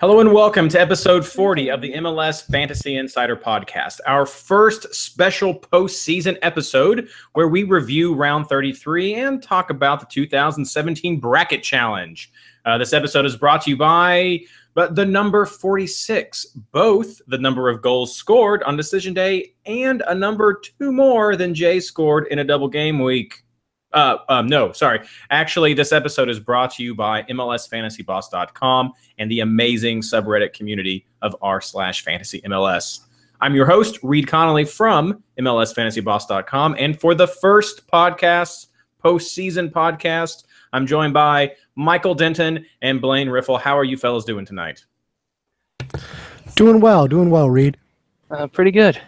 Hello and welcome to episode 40 of the MLS Fantasy Insider Podcast, our first special postseason episode where we review round 33 and talk about the 2017 Bracket Challenge. Uh, this episode is brought to you by but the number 46, both the number of goals scored on decision day and a number two more than Jay scored in a double game week. Uh, um, no, sorry. Actually, this episode is brought to you by MLSFantasyBoss.com and the amazing subreddit community of r slash fantasy MLS. I'm your host, Reed Connolly from MLSFantasyBoss.com. And for the first podcast, postseason podcast, I'm joined by Michael Denton and Blaine Riffle. How are you fellas doing tonight? Doing well, doing well, Reed. Uh, pretty good.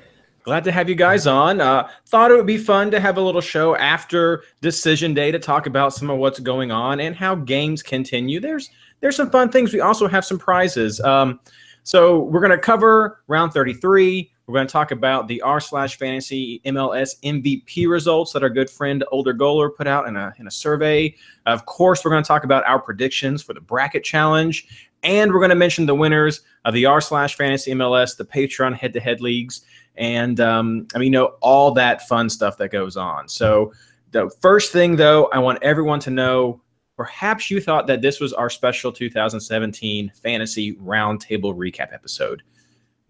Glad to have you guys on. Uh, thought it would be fun to have a little show after decision day to talk about some of what's going on and how games continue. There's there's some fun things. We also have some prizes. Um, so we're going to cover round 33. We're going to talk about the r slash fantasy MLS MVP results that our good friend Older Goaler put out in a in a survey. Of course, we're going to talk about our predictions for the bracket challenge, and we're going to mention the winners of the r slash fantasy MLS, the Patreon head to head leagues and um, I mean, you know, all that fun stuff that goes on. So, the first thing, though, I want everyone to know perhaps you thought that this was our special 2017 fantasy roundtable recap episode.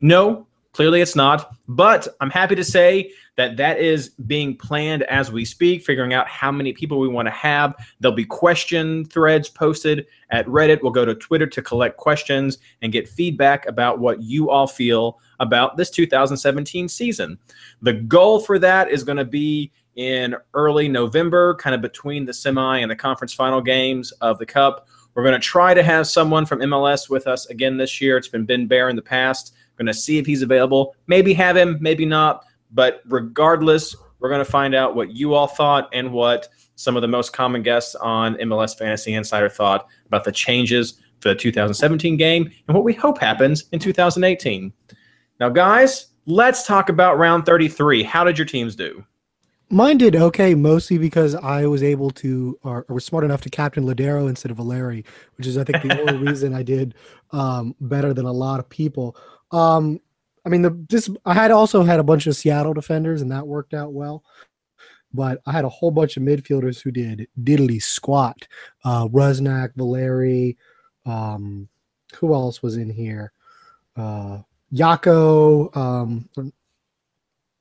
No, clearly it's not. But I'm happy to say that that is being planned as we speak, figuring out how many people we want to have. There'll be question threads posted at Reddit. We'll go to Twitter to collect questions and get feedback about what you all feel about this 2017 season. The goal for that is going to be in early November, kind of between the semi and the conference final games of the Cup. We're going to try to have someone from MLS with us again this year. It's been Ben Bear in the past. We're going to see if he's available. Maybe have him, maybe not. But regardless, we're going to find out what you all thought and what some of the most common guests on MLS Fantasy Insider thought about the changes for the 2017 game and what we hope happens in 2018. Now, guys, let's talk about round 33. How did your teams do? Mine did okay, mostly because I was able to, or, or was smart enough to captain Lodeiro instead of Valeri, which is, I think, the only reason I did um, better than a lot of people. Um, I mean, the this I had also had a bunch of Seattle defenders, and that worked out well. But I had a whole bunch of midfielders who did diddly squat. Uh, Rusnak, Valeri, um, who else was in here? Uh, Yako, um,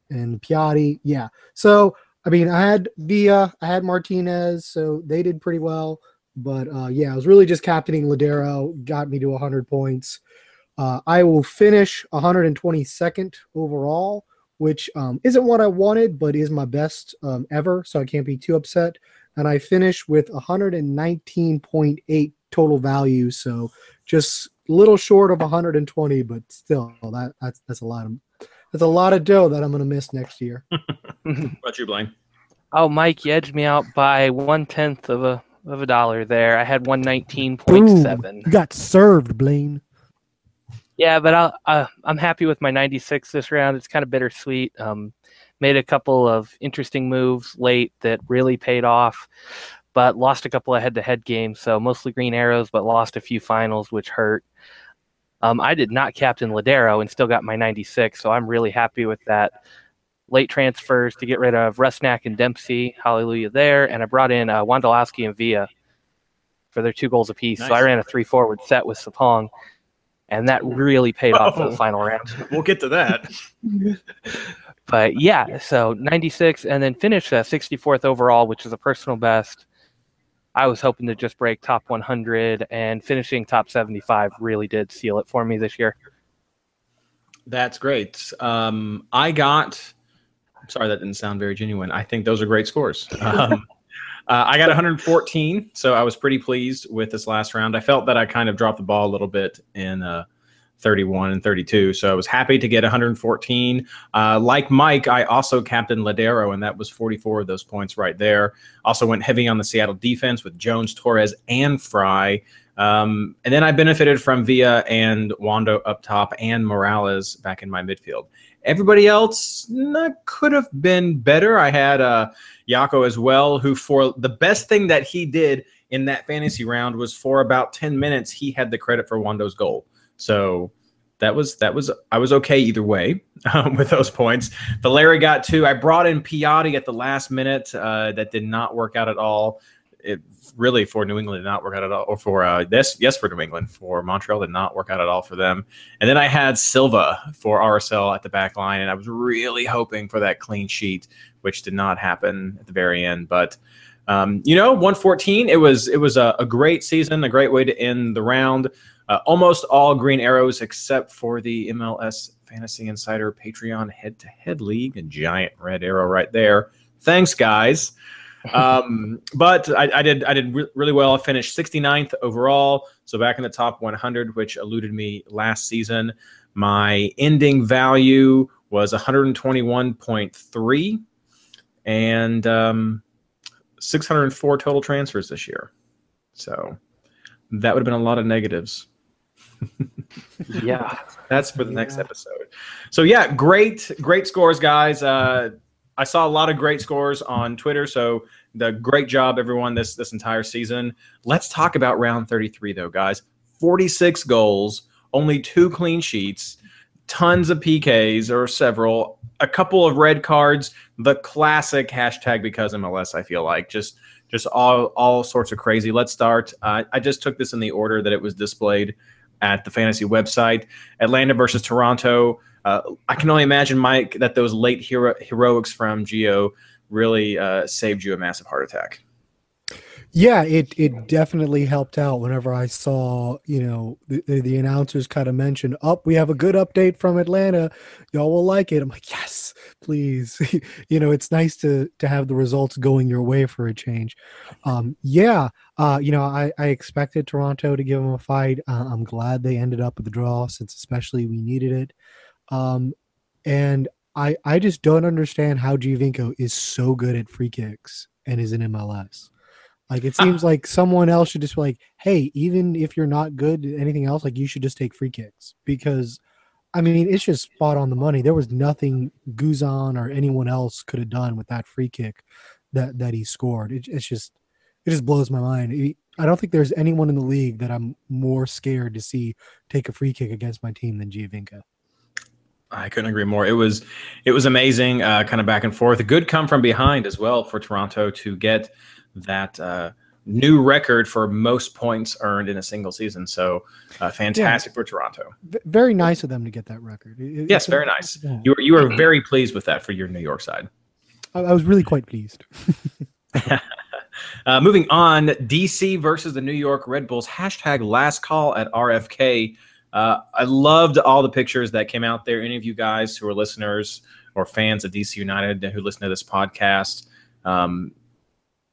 and Piatti. Yeah. So I mean, I had Villa, I had Martinez, so they did pretty well. But uh, yeah, I was really just captaining Lodeiro, got me to 100 points. Uh, I will finish 122nd overall, which um, isn't what I wanted, but is my best um, ever, so I can't be too upset. And I finish with 119.8 total value, so just a little short of 120, but still, that that's that's a lot of that's a lot of dough that I'm gonna miss next year. What you, Blaine? Oh, Mike, you edged me out by one tenth of a of a dollar there. I had one nineteen point seven. You got served, Blaine. Yeah, but I'll, uh, I'm happy with my 96 this round. It's kind of bittersweet. Um, made a couple of interesting moves late that really paid off, but lost a couple of head-to-head games. So mostly green arrows, but lost a few finals, which hurt. Um, I did not captain Lodeiro and still got my 96, so I'm really happy with that. Late transfers to get rid of Rusnak and Dempsey, hallelujah there, and I brought in uh, Wondolowski and Villa for their two goals apiece. Nice. So I ran a three-forward set with Sapong, and that really paid off in Oh. the final round. We'll get to that. But yeah, so 96 and then finished uh, 64th overall, which is a personal best. I was hoping to just break top 100, and finishing top 75 really did seal it for me this year. That's great. Um, I got. I'm sorry, that didn't sound very genuine. I think those are great scores. Um, uh, I got 114, so I was pretty pleased with this last round. I felt that I kind of dropped the ball a little bit in uh, 31 and 32. So I was happy to get 114. Uh, like Mike, I also captained Lodeiro, and that was 44 of those points right there. Also went heavy on the Seattle defense with Jones, Torres, and Fry. Um, and then I benefited from Villa and Wondo up top and Morales back in my midfield. Everybody else nah, could have been better. I had uh, Yako as well, who for the best thing that he did in that fantasy round was for about 10 minutes, he had the credit for Wondo's goal. So that was that was I was okay either way um, with those points. Valeri got two. I brought in Piatti at the last minute. Uh, that did not work out at all. It really for New England did not work out at all, or for uh, this yes for New England for Montreal did not work out at all for them. And then I had Silva for RSL at the back line, and I was really hoping for that clean sheet, which did not happen at the very end. But um, you know, 114. It was it was a, a great season, a great way to end the round. Uh, almost all green arrows except for the MLS Fantasy Insider Patreon head to head league. A giant red arrow right there. Thanks, guys. Um, but I, I, did I did re- really well. I finished 69th overall, so back in the top 100, which eluded me last season. My ending value was 121.3, and um, 604 total transfers this year. So that would have been a lot of negatives yeah, that's for the yeah. next episode. So yeah, great, great scores, guys. Uh, I saw a lot of great scores on Twitter. So the great job, everyone, this this entire season. Let's talk about round 33, though, guys. 46 goals, only two clean sheets, tons of PKs or several, a couple of red cards, the classic hashtag because MLS. I feel like just just all all sorts of crazy. Let's start. Uh, I just took this in the order that it was displayed at the fantasy website. Atlanta versus Toronto. Uh, I can only imagine, Mike, that those late hero- heroics from Geo really uh, saved you a massive heart attack. Yeah, it it definitely helped out whenever I saw, you know, the, the announcers kind of mentioned, up, oh, we have a good update from Atlanta. Y'all will like it. I'm like, yes, please. you know, it's nice to to have the results going your way for a change. Um, yeah, uh, you know, I, I expected Toronto to give them a fight. Uh, I'm glad they ended up with the draw since especially we needed it. Um, and I I just don't understand how Giovinco is so good at free kicks and is in MLS. Like it seems like someone else should just be like, hey, even if you're not good at anything else, like you should just take free kicks because I mean it's just spot on the money. There was nothing Guzan or anyone else could have done with that free kick that that he scored. It, it's just it just blows my mind. I don't think there's anyone in the league that I'm more scared to see take a free kick against my team than Giovinco. I couldn't agree more. It was it was amazing, uh, kind of back and forth. A good come from behind as well for Toronto to get that uh, new record for most points earned in a single season. So uh, fantastic yeah. for Toronto. V- very nice of them to get that record. It, yes, very nice. Yeah. You were you were very pleased with that for your New York side. I, I was really quite pleased. uh, moving on, DC versus the New York Red Bulls. Hashtag last call at RFK. Uh, I loved all the pictures that came out there. Any of you guys who are listeners or fans of DC United who listen to this podcast, um,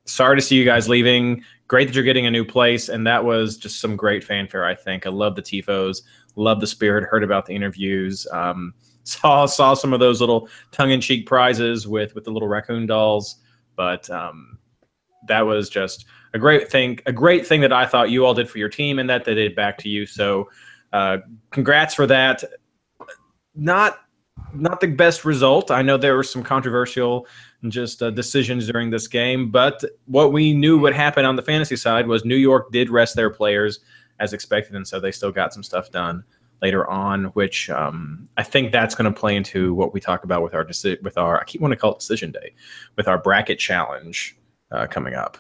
sorry to see you guys leaving. Great that you're getting a new place, and that was just some great fanfare. I think I love the tifos, love the spirit. Heard about the interviews. Um, saw saw some of those little tongue in cheek prizes with with the little raccoon dolls, but um, that was just a great thing. A great thing that I thought you all did for your team, and that they did back to you. So, uh, congrats for that. Not not the best result. I know there were some controversial just uh, decisions during this game, but what we knew would happen on the fantasy side was New York did rest their players as expected, and so they still got some stuff done later on, which um, I think that's going to play into what we talk about with our deci- with our I keep wanting to call it decision day, with our bracket challenge uh, coming up.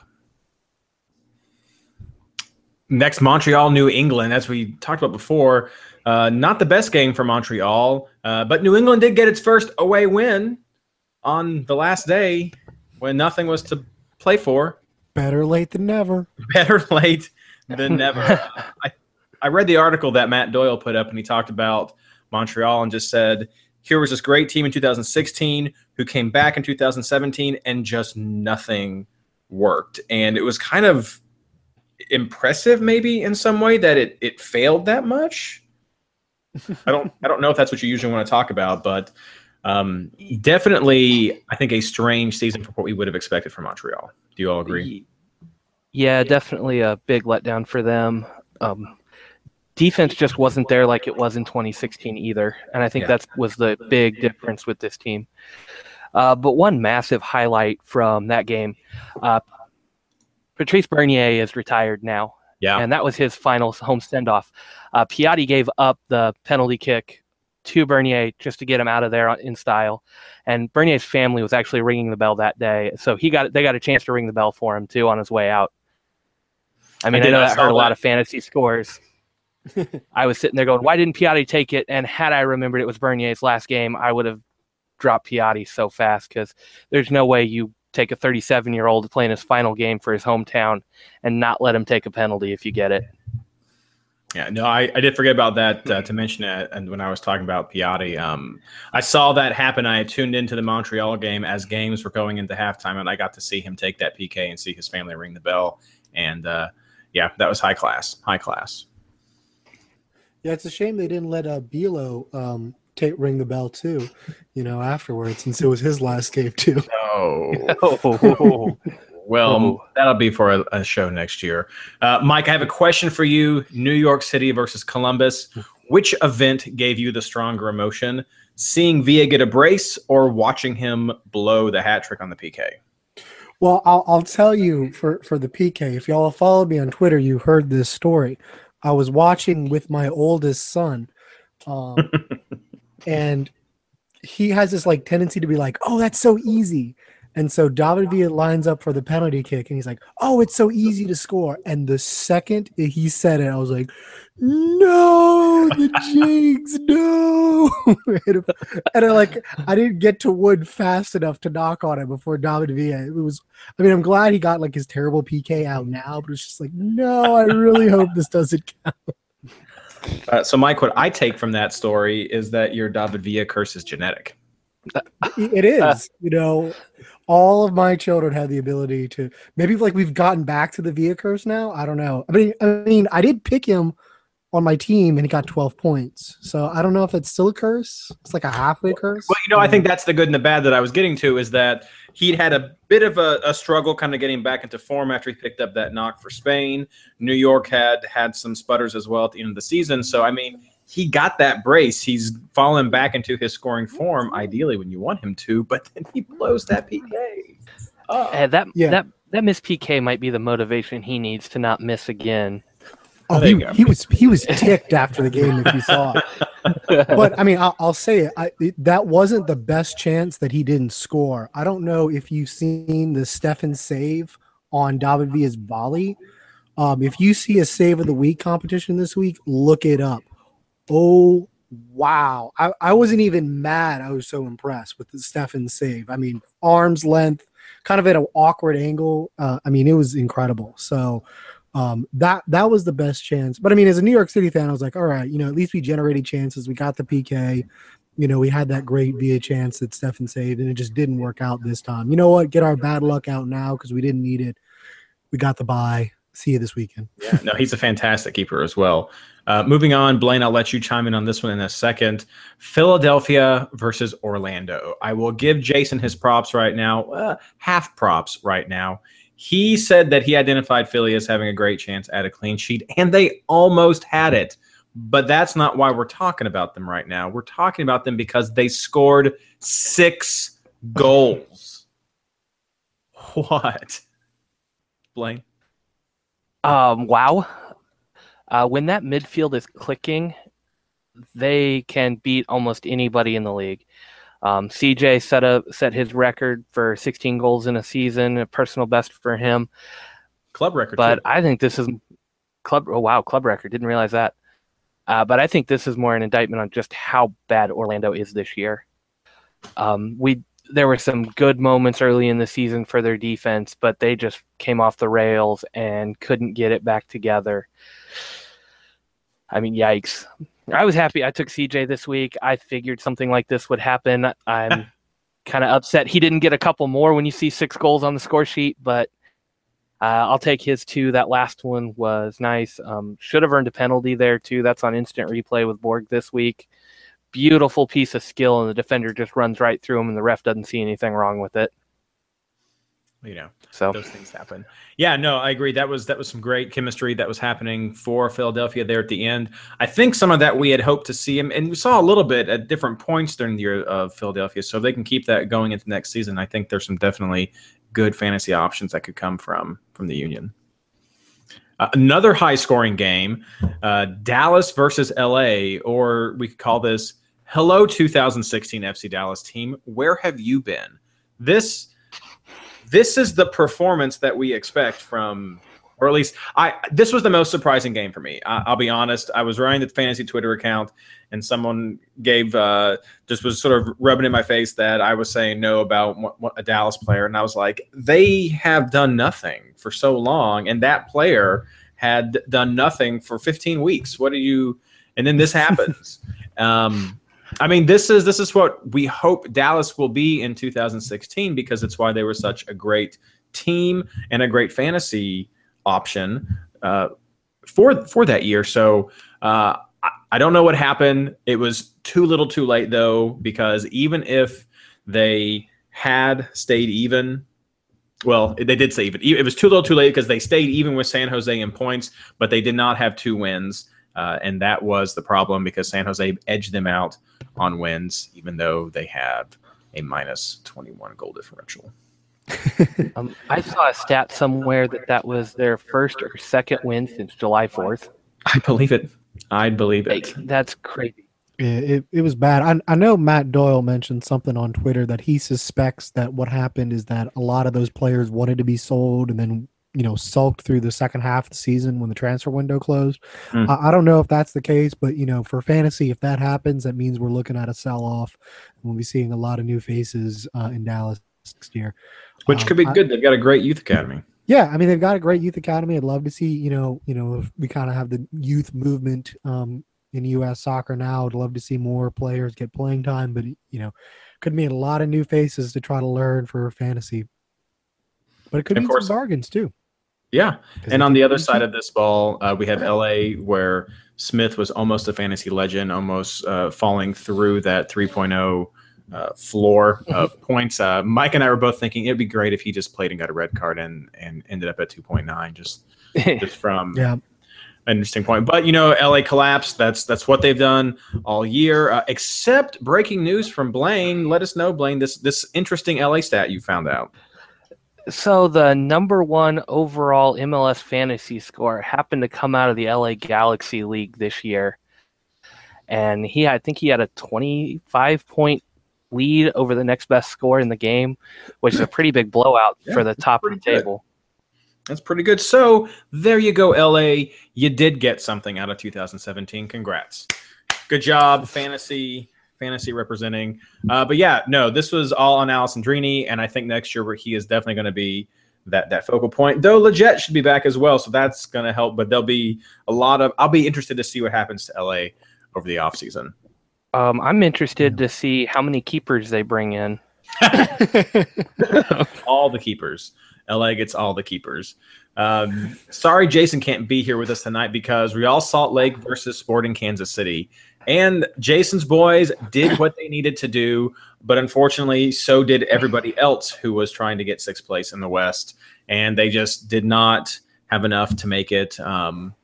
Next, Montreal, New England, as we talked about before. Uh, not the best game for Montreal, uh, but New England did get its first away win on the last day when nothing was to play for. Better late than never. Better late than never. I, I read the article that Matt Doyle put up, and he talked about Montreal and just said, here was this great team in 2016 who came back in 2017 and just nothing worked. And it was kind of impressive, maybe in some way, that it, it failed that much I don't I don't know if that's what you usually want to talk about, but um, definitely I think a strange season for what we would have expected from Montreal. Do you all agree? Yeah, definitely a big letdown for them. Um, defense just wasn't there like it was in 2016 either, and I think Yeah. that was the big difference with this team. Uh, but one massive highlight from that game, uh, Patrice Bernier is retired now, Yeah. and that was his final home send-off. Uh, Piatti gave up the penalty kick to Bernier just to get him out of there in style, and Bernier's family was actually ringing the bell that day, so he got they got a chance to ring the bell for him too on his way out. I mean, I, did- know that hurt a lot of fantasy scores. I was sitting there going, "Why didn't Piatti take it?" And had I remembered it was Bernier's last game, I would have dropped Piatti so fast because there's no way you take a 37 year old playing his final game for his hometown and not let him take a penalty if you get it. Yeah, no, I, I did forget about that uh, to mention it. And when I was talking about Piatti, um, I saw that happen. I tuned into the Montreal game as games were going into halftime, and I got to see him take that PK and see his family ring the bell. And uh, yeah, that was high class, high class. Yeah, it's a shame they didn't let uh, Biello um, take ring the bell too, you know, afterwards, since it was his last game too. Oh, Oh, well, Oh. that'll be for a, a show next year. Uh, Mike, I have a question for you: New York City versus Columbus. Which event gave you the stronger emotion? Seeing Villa get a brace or watching him blow the hat trick on the PK? Well, I'll, I'll tell you for, for the PK, if y'all followed me on Twitter, you heard this story. I was watching with my oldest son, um, and he has this like tendency to be like, "Oh, that's so easy," and so David Villa lines up for the penalty kick, and he's like, "Oh, it's so easy to score." And the second he said it, I was like, "No, the Jags, no!" and, and I like I didn't get to wood fast enough to knock on it before David Villa. It was I mean, I'm glad he got like his terrible PK out now, but it's just like, no, I really hope this doesn't count. Uh, so, Mike, what I take from that story is that your David Villa curse is genetic. It is, you know, all of my children have the ability to maybe like we've gotten back to the Villa curse now. I don't know. I mean, I mean, I did pick him on my team and he got 12 points. So I don't know if it's still a curse. It's like a halfway curse. Well, you know, I think that's the good and the bad that I was getting to is that he'd had a bit of a, a struggle kind of getting back into form after he picked up that knock for Spain. New York had had some sputters as well at the end of the season. So, I mean, he got that brace. He's fallen back into his scoring form, ideally when you want him to, but then he blows that PK. Oh. Uh, and that Yeah. that that miss PK might be the motivation he needs to not miss again. Oh, he, he was he was ticked after the game if you saw it. But I mean, I'll, I'll say it, I, it. That wasn't the best chance that he didn't score. I don't know if you've seen the Steffen save on David Villa's volley. Um, if you see a save of the week competition this week, look it up. Oh wow! I, I wasn't even mad. I was so impressed with the Steffen save. I mean, arm's length, kind of at an awkward angle. Uh, I mean, it was incredible. So um, that that was the best chance. But I mean, as a New York City fan, I was like, all right, you know, at least we generated chances. We got the PK. You know, we had that great Villa chance that Steffen saved, and it just didn't work out this time. You know what? Get our bad luck out now because we didn't need it. We got the bye. See you this weekend. Yeah, no, he's a fantastic keeper as well. Uh, moving on, Blaine, I'll let you chime in on this one in a second. Philadelphia versus Orlando. I will give Jason his props right now, uh, half props right now. He said that he identified Philly as having a great chance at a clean sheet, and they almost had it. But that's not why we're talking about them right now. We're talking about them because they scored six goals. What? Blaine? Um, wow. Uh, when that midfield is clicking, they can beat almost anybody in the league. Um, CJ set a set his record for 16 goals in a season, a personal best for him. Club record. But too. I think this is club. Oh wow, club record. Didn't realize that. Uh, but I think this is more an indictment on just how bad Orlando is this year. Um, we there were some good moments early in the season for their defense, but they just came off the rails and couldn't get it back together. I mean, yikes. I was happy I took CJ this week. I figured something like this would happen. I'm kind of upset he didn't get a couple more when you see six goals on the score sheet, but Uh, I'll take his two. That last one was nice. Um, should have earned a penalty there too. That's on instant replay with Borg this week. Beautiful piece of skill, and the defender just runs right through him, and the ref doesn't see anything wrong with it. You know, So those things happen. Yeah, no, I agree. That was that was some great chemistry that was happening for Philadelphia there at the end. I think some of that we had hoped to see him, and we saw a little bit at different points during the year of Philadelphia. So if they can keep that going into next season, I think there's some definitely good fantasy options that could come from from the Union. Uh, another high scoring game, uh, Dallas versus LA, or we could call this Hello 2016 FC Dallas team. Where have you been? This this is the performance that we expect from or at least I this was the most surprising game for me. I, will be honest. I was running the fantasy Twitter account, and someone gave uh, just was sort of rubbing in my face that I was saying no about what, what a Dallas player, and I was like, they have done nothing for so long, and that player had done nothing for 15 weeks. What do you? And then this happens. um, I mean, this is this is what we hope Dallas will be in 2016 because it's why they were such a great team and a great fantasy option uh, for for that year. So uh, I, I don't know what happened. It was too little, too late though, because even if they had stayed even. Well, they did stay even. It was too little, too late because they stayed even with San Jose in points, but they did not have two wins, uh, and that was the problem because San Jose edged them out on wins, even though they have a minus 21 goal differential. um, I saw a stat somewhere that that was their first or second win since July 4th. I believe it. I believe it. Like, that's crazy. Yeah, it, it was bad. I, I know Matt Doyle mentioned something on Twitter that he suspects that what happened is that a lot of those players wanted to be sold and then you know sulked through the second half of the season when the transfer window closed. Mm. I, I, don't know if that's the case, but you know for fantasy, if that happens, that means we're looking at a sell off. We'll be seeing a lot of new faces uh, in Dallas next year, which um, could be I, good. They've got a great youth academy. Yeah, I mean they've got a great youth academy. I'd love to see you know you know if we kind of have the youth movement um, in U.S. soccer now. I'd love to see more players get playing time, but you know could mean a lot of new faces to try to learn for fantasy. But it could be some bargains too. Yeah. And on the other side of this ball, uh, we have LA where Smith was almost a fantasy legend, almost uh, falling through that 3.0 uh, floor of points. Uh, Mike and I were both thinking it'd be great if he just played and got a red card and, and ended up at 2.9 just, just from yeah. an interesting point. But, you know, LA collapsed. That's that's what they've done all year, uh, except breaking news from Blaine. Let us know, Blaine, this, this interesting LA stat you found out. So the number one overall MLS fantasy score happened to come out of the LA Galaxy League this year, and he I think he had a 25 point lead over the next best score in the game, which is a pretty big blowout yeah, for the top of the table. Good. That's pretty good. So there you go, LA. You did get something out of 2017. Congrats. Good job, fantasy fantasy representing. Uh, but yeah, no, this was all on Alessandrini, and I think next year where he is definitely going to be that that focal point. Though Lletget should be back as well, so that's going to help. But there'll be a lot of. I'll be interested to see what happens to LA over the offseason. Um, I'm interested to see how many keepers they bring in. all the keepers. LA gets all the keepers. Um, sorry, Jason can't be here with us tonight because Real Salt Lake versus Sporting Kansas City. And Jason's boys did what they needed to do, but unfortunately, so did everybody else who was trying to get sixth place in the West. And they just did not have enough to make it. Um,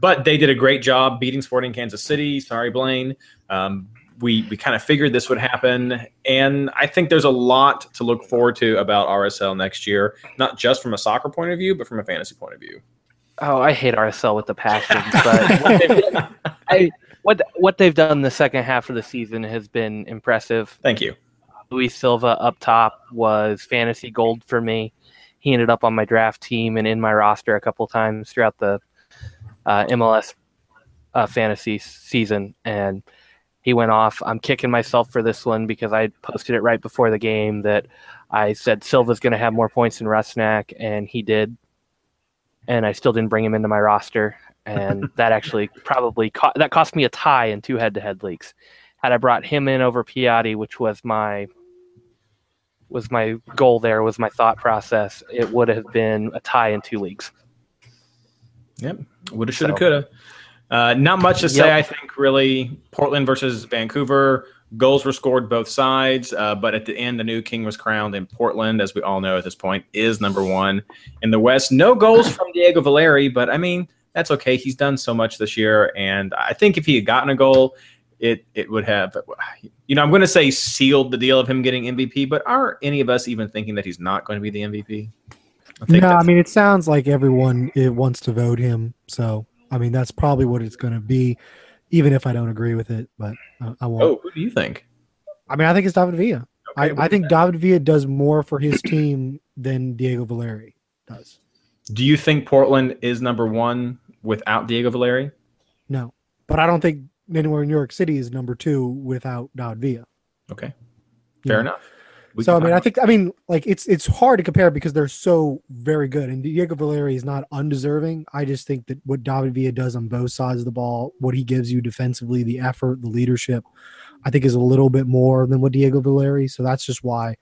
but they did a great job beating Sporting Kansas City. Sorry, Blaine. Um, we we kind of figured this would happen, and I think there's a lot to look forward to about RSL next year, not just from a soccer point of view, but from a fantasy point of view. Oh, I hate RSL with the passion, but I what what they've done the second half of the season has been impressive. Thank you. Luis Silva up top was fantasy gold for me. He ended up on my draft team and in my roster a couple times throughout the uh, MLS uh, fantasy season, and he went off. I'm kicking myself for this one because I posted it right before the game that I said Silva's going to have more points than Rusnak, and he did. And I still didn't bring him into my roster and that actually probably co- that cost me a tie in two head-to-head leagues. Had I brought him in over Piatti, which was my was my goal. There was my thought process. It would have been a tie in two leagues. Yep. Woulda, shoulda, So- coulda. Uh, not much to say, Yep. I think, really. Portland versus Vancouver. Goals were scored both sides, uh, but at the end, the new king was crowned in Portland, as we all know at this point, is number one in the West. No goals from Diego Valeri, but I mean, that's okay. He's done so much this year, and I think if he had gotten a goal, it it would have, you know, I'm going to say sealed the deal of him getting MVP, but are any of us even thinking that he's not going to be the MVP? I No, I mean it sounds like everyone it wants to vote him. So I mean that's probably what it's going to be, even if I don't agree with it. But uh, I won't. oh, who do you think? I mean I think it's David Villa. Okay, I, I think David Villa does more for his team than Diego Valeri does. Do you think Portland is number one without Diego Valeri? No, but I don't think anywhere in New York City is number two without David Villa. Okay, fair know? enough. We so I mean, I think I mean, like it's it's hard to compare because they're so very good, and Diego Valeri is not undeserving. I just think that what David Villa does on both sides of the ball, what he gives you defensively, the effort, the leadership, I think is a little bit more than what Diego Valeri. So that's just why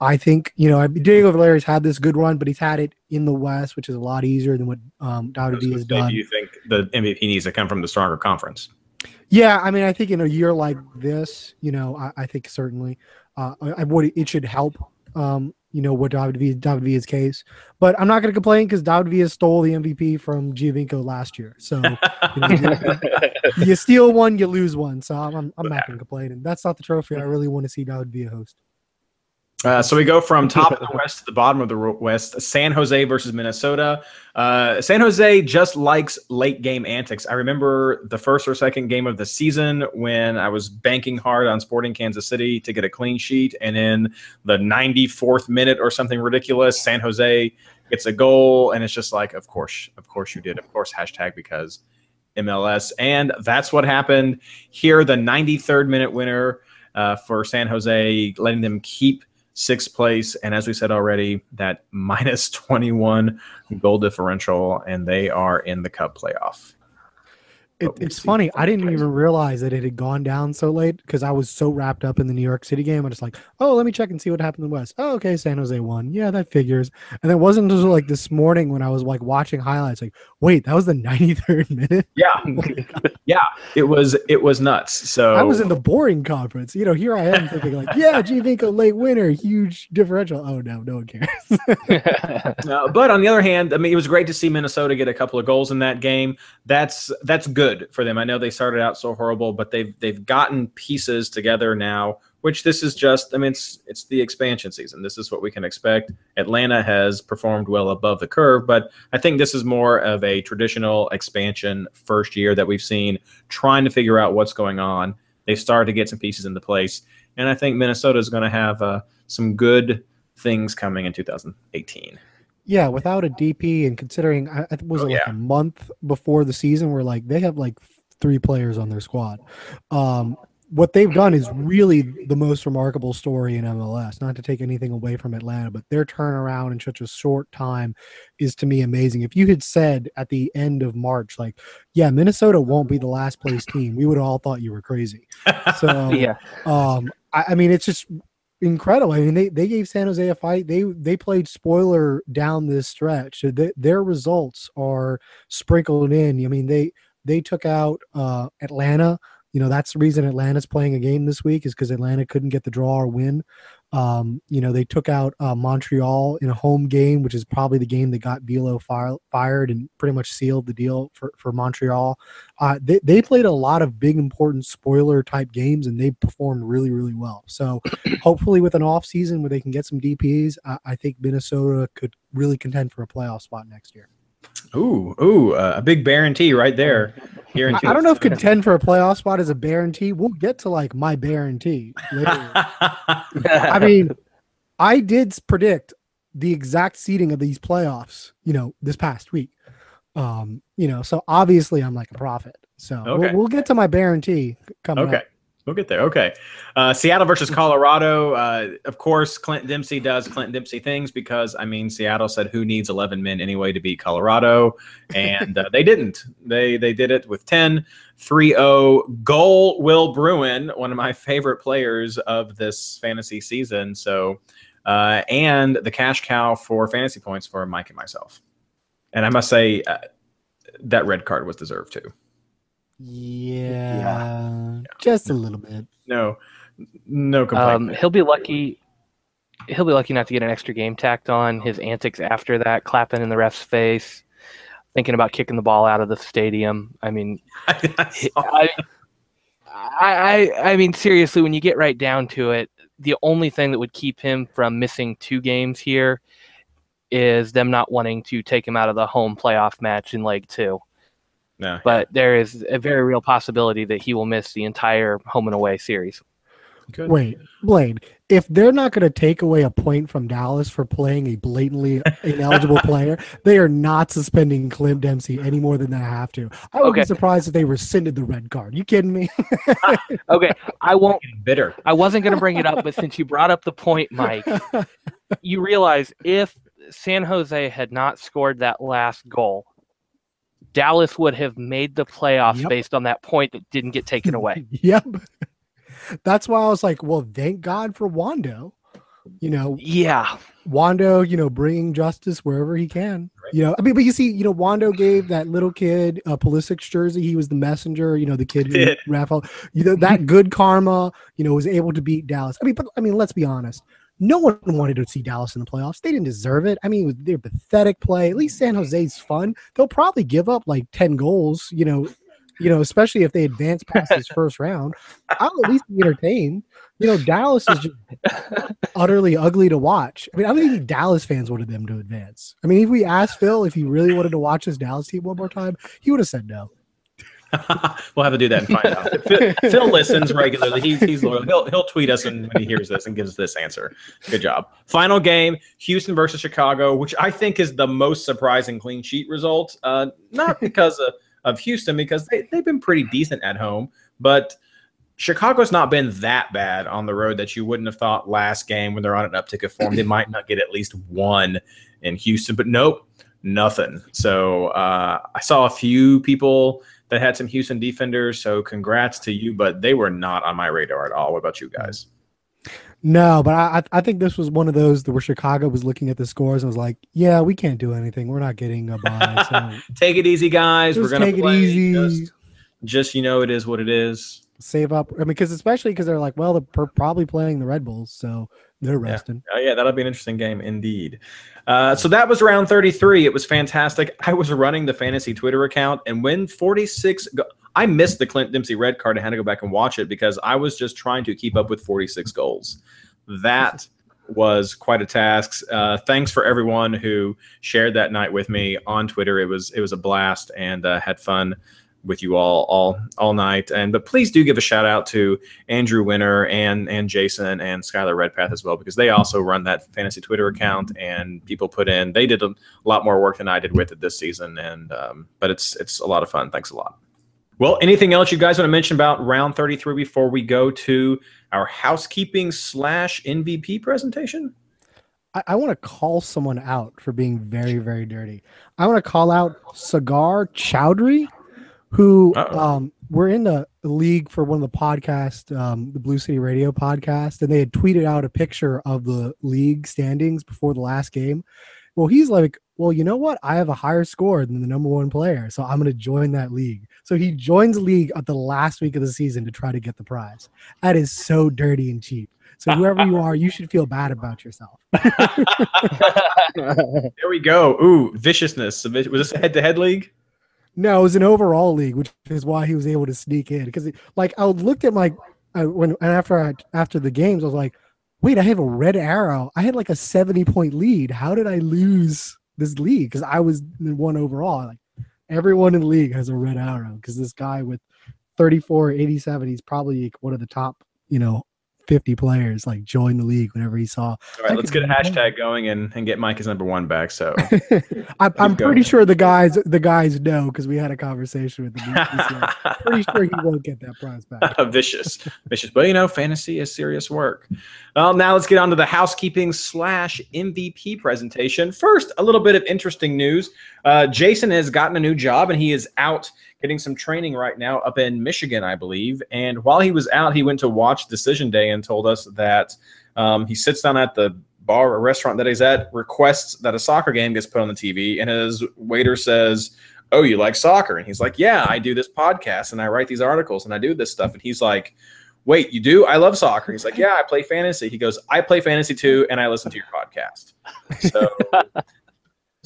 I think you know Diego Valeri's had this good run, but he's had it in the West, which is a lot easier than what um, was has say, done. Do you think the MVP needs to come from the stronger conference? Yeah, I mean, I think in a year like this, you know, I, I think certainly, uh, I, would it should help, um, you know, what David Villa, David Villa's case. But I'm not going to complain because David Villa stole the MVP from Giovinco last year. So you, know, you steal one, you lose one. So I'm, I'm, I'm not going to complain, and that's not the trophy I really want to see David Villa host. Uh, so we go from top of the West to the bottom of the West. San Jose versus Minnesota. Uh, San Jose just likes late game antics. I remember the first or second game of the season when I was banking hard on Sporting Kansas City to get a clean sheet, and in the 94th minute or something ridiculous, San Jose gets a goal, and it's just like, of course, of course you did, of course, hashtag because MLS, and that's what happened here. The 93rd minute winner uh, for San Jose, letting them keep sixth place. And as we said already, that minus 21 goal differential, and they are in the Cup playoff. It, it's funny. I didn't even realize that it had gone down so late because I was so wrapped up in the New York City game. I'm just like, oh, let me check and see what happened in the West. Oh, okay, San Jose won. Yeah, that figures. And it wasn't until like this morning when I was like watching highlights, like, wait, that was the 93rd minute. Yeah, yeah, it was it was nuts. So I was in the boring conference. You know, here I am thinking like, yeah, Giovinco late winner, huge differential. Oh no, no one cares. Uh, but on the other hand, I mean, it was great to see Minnesota get a couple of goals in that game. That's that's good for them. I know they started out so horrible, but they've they've gotten pieces together now. Which this is just, I mean, it's it's the expansion season. This is what we can expect. Atlanta has performed well above the curve, but I think this is more of a traditional expansion first year that we've seen, trying to figure out what's going on. They started to get some pieces into place, and I think Minnesota is going to have uh, some good things coming in 2018. Yeah, without a DP and considering I, I was Oh, it like yeah. a month before the season where like they have like three players on their squad. Um, what they've done is really the most remarkable story in MLS. Not to take anything away from Atlanta, but their turnaround in such a short time is to me amazing. If you had said at the end of March, like, yeah, Minnesota won't be the last place team, we would have all thought you were crazy. So yeah. um, I, I mean, it's just incredible. I mean, they, they gave San Jose a fight. They they played spoiler down this stretch. They, their results are sprinkled in. I mean, they they took out uh, Atlanta. You know, that's the reason Atlanta's playing a game this week is because Atlanta couldn't get the draw or win. Um, you know, they took out uh, Montreal in a home game, which is probably the game that got Biello fire, fired and pretty much sealed the deal for, for Montreal. Uh, they, they played a lot of big, important spoiler type games and they performed really, really well. So hopefully, with an off season where they can get some DPs, I, I think Minnesota could really contend for a playoff spot next year. Ooh, ooh, uh, a big guarantee right there. Here in I, I don't know if contend for a playoff spot is a guarantee. We'll get to like my guarantee later. I mean, I did predict the exact seating of these playoffs, you know, this past week. Um, you know, so obviously I'm like a prophet. So Okay. we'll, we'll get to my guarantee c- coming okay, up. We'll get there. Okay. Uh, Seattle versus Colorado. Uh, of course, Clint Dempsey does Clint Dempsey things because, I mean, Seattle said who needs 11 men anyway to beat Colorado? And uh, they didn't. They they did it with 10 3 0. Goal Will Bruin, one of my favorite players of this fantasy season. So, uh, and the cash cow for fantasy points for Mike and myself. And I must say, uh, that red card was deserved too. Yeah, just a little bit. No, no complaint. Um, he'll be lucky. He'll be lucky not to get an extra game tacked on. His antics after that, clapping in the ref's face, thinking about kicking the ball out of the stadium. I mean, I, I, I mean, seriously, when you get right down to it, the only thing that would keep him from missing two games here is them not wanting to take him out of the home playoff match in leg two. No, But there is a very real possibility that he will miss the entire home and away series. good. Wait, Blaine, if they're not going to take away a point from Dallas for playing a blatantly ineligible player, they are not suspending Clint Dempsey any more than they have to. I would Okay. be surprised if they rescinded the red card. You kidding me? Ah, okay, I won't. bitter. I wasn't going to bring it up, but since you brought up the point, Mike, you realize if San Jose had not scored that last goal, Dallas would have made the playoffs Yep. based on that point that didn't get taken away. yep. That's why I was like, well, thank God for Wondo. You know, Yeah, Wondo, you know, bringing justice wherever he can. You know, I mean, but you see, you know, Wondo gave that little kid a Pulisic's jersey. He was the messenger. You know, the kid, who, Raphael. You know, that good karma. You know, was able to beat Dallas. I mean, but I mean, let's be honest. No one wanted to see Dallas in the playoffs. They didn't deserve it. I mean, their pathetic play. At least San Jose's fun. They'll probably give up like ten goals. You know, you know, especially if they advance past this first round. I'll at least be entertained. You know, Dallas is just utterly ugly to watch. I mean, I don't think Dallas fans wanted them to advance. I mean, if we asked Phil if he really wanted to watch his Dallas team one more time, he would have said no. we'll have to do that and find out. Phil, Phil listens regularly. He's, he's loyal. He'll, he'll tweet us when, when he hears this and gives us this answer. Good job. Final game Houston versus Chicago, which I think is the most surprising clean sheet result. Uh, not because of, of Houston, because they, they've been pretty decent at home, but Chicago's not been that bad on the road that you wouldn't have thought last game when they're on an uptick of form. They might not get at least one in Houston, but nope, nothing. So uh, I saw a few people that had some Houston defenders. So congrats to you, but they were not on my radar at all. What about you guys? No, but I I think this was one of those where Chicago was looking at the scores and was like, "Yeah, we can't do anything. We're not getting a bye." So Take it easy, guys. just we're gonna take it easy. Just, just you know, it is what it is. Save up. I mean, because especially because they're like, well, they're probably playing the Red Bulls, so they're resting. Oh yeah, that'll be an interesting game indeed. Uh, so that was round 33. It was fantastic. I was running the fantasy Twitter account, and when 46, go- I missed the Clint Dempsey red card. I had to go back and watch it because I was just trying to keep up with 46 goals. That was quite a task. Uh, thanks for everyone who shared that night with me on Twitter. It was it was a blast and uh, had fun with you all all all night. And but please do give a shout out to Andrew Winter and and Jason and Skylar Redpath as well because they also run that fantasy Twitter account and people put in they did a lot more work than I did with it this season and um, but it's it's a lot of fun. Thanks a lot. Well, anything else you guys want to mention about round 33 before we go to our housekeeping slash MVP presentation? I, I want to call someone out for being very, very dirty. I want to call out Cigar Chowdhury, who Uh-oh. um, we're in the league for one of the podcasts, um, the Blue City Radio podcast, and they had tweeted out a picture of the league standings before the last game. Well, he's like, well, you know what? I have a higher score than the number one player, so I'm going to join that league. So he joins the league at the last week of the season to try to get the prize. That is so dirty and cheap. So whoever you are, you should feel bad about yourself. There we go. Ooh, viciousness. Was this a head-to-head league? No, it was an overall league, which is why he was able to sneak in. Because like I looked at my I, when and after I after the games, I was like, wait, I have a red arrow. I had like a seventy point lead. How did I lose this league? Because I was the one overall. Like everyone in the league has a red arrow. Because this guy with 34, 87, he's probably one of the top, you know, 50 players like join the league whenever he saw. All right, let's get a hashtag going and, and get Mike as number one back. So I'm, I'm pretty sure the guys the guys know because we had a conversation with them. I'm pretty sure he won't get that prize back. vicious, vicious. But you know, fantasy is serious work. Well, now let's get on to the housekeeping slash MVP presentation. First, a little bit of interesting news. Uh, Jason has gotten a new job and he is out getting some training right now up in Michigan, I believe. And while he was out, he went to watch Decision Day and told us that um, he sits down at the bar or restaurant that he's at, requests that a soccer game gets put on the TV, and his waiter says, Oh, you like soccer? And he's like, Yeah, I do this podcast and I write these articles and I do this stuff. And he's like, Wait, you do? I love soccer. He's like, Yeah, I play fantasy. He goes, I play fantasy too, and I listen to your podcast. So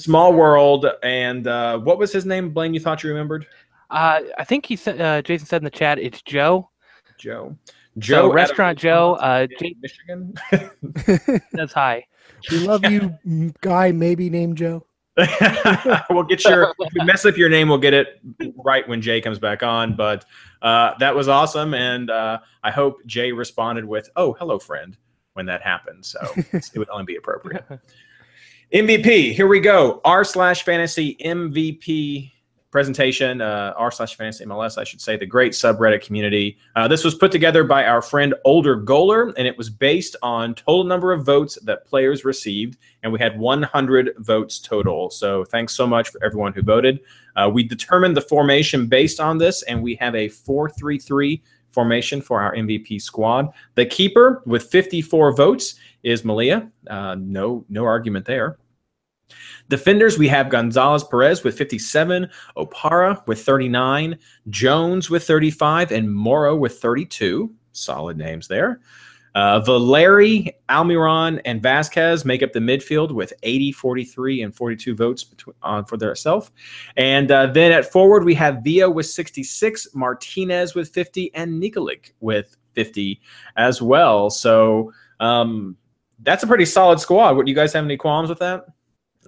small world. And uh, what was his name, Blaine? You thought you remembered? Uh, I think he said uh, Jason said in the chat it's Joe. Joe. Joe, out of Restaurant Joe. Uh, J- Michigan. says hi. we love you, guy maybe named Joe. we'll get your if we mess up your name. We'll get it right when Jay comes back on. But uh, that was awesome, and uh, I hope Jay responded with "Oh, hello, friend" when that happened. So it would only be appropriate. MVP. Here we go. R slash fantasy MVP presentation. Uh, R slash fantasy MLS, I should say. The great subreddit community. Uh, this was put together by our friend Older Goaler, and it was based on total number of votes that players received, and we had 100 votes total. So thanks so much for everyone who voted. Uh, we determined the formation based on this, and we have a 4-3-3 formation for our MVP squad. The keeper with 54 votes is Melia. Uh, no, no argument there. Defenders, we have Gonzalez Pirez with 57, Opara with 39, Jones with 35, and Morrow with 32. Solid names there. Uh, Valeri, Almiron, and Vazquez make up the midfield with 80, 43, and 42 votes between, uh, for their self. And uh, then at forward, we have Villa with 66, Martinez with 50, and Nikolic with 50 as well. So um, that's a pretty solid squad. Do you guys have any qualms with that?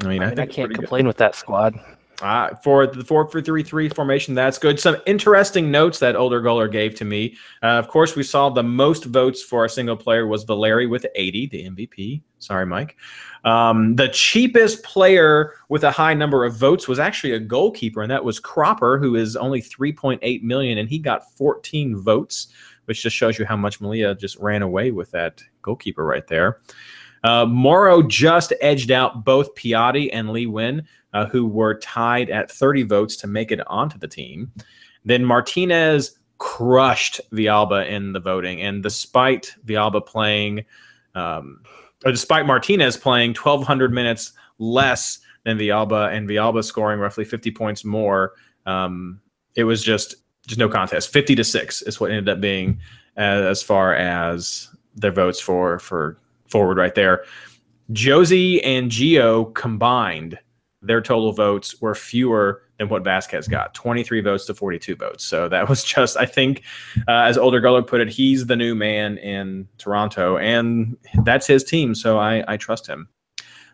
I mean, I, mean, I can't pretty good. complain with that squad. Uh, for the four four three three formation, that's good. Some interesting notes that older goaler gave to me. Uh, of course, we saw the most votes for a single player was Valeri with 80, the MVP. Sorry, Mike. Um, the cheapest player with a high number of votes was actually a goalkeeper, and that was Cropper, who is only 3.8 million, and he got 14 votes, which just shows you how much Melia just ran away with that goalkeeper right there. Uh, Morrow just edged out both Piatti and Lee Nguyen, uh, who were tied at 30 votes to make it onto the team. Then Martinez crushed Villalba in the voting, and despite Villalba playing, um, despite Martinez playing 1,200 minutes less than Villalba, and Villalba scoring roughly 50 points more, um, it was just just no contest. 50 to six is what ended up being uh, as far as their votes for for forward right there. Jozy and Gio combined, their total votes were fewer than what Vazquez got 23 votes to 42 votes. So that was just, I think, uh, as Older Goaler put it, he's the new man in Toronto, and that's his team. So I, I trust him.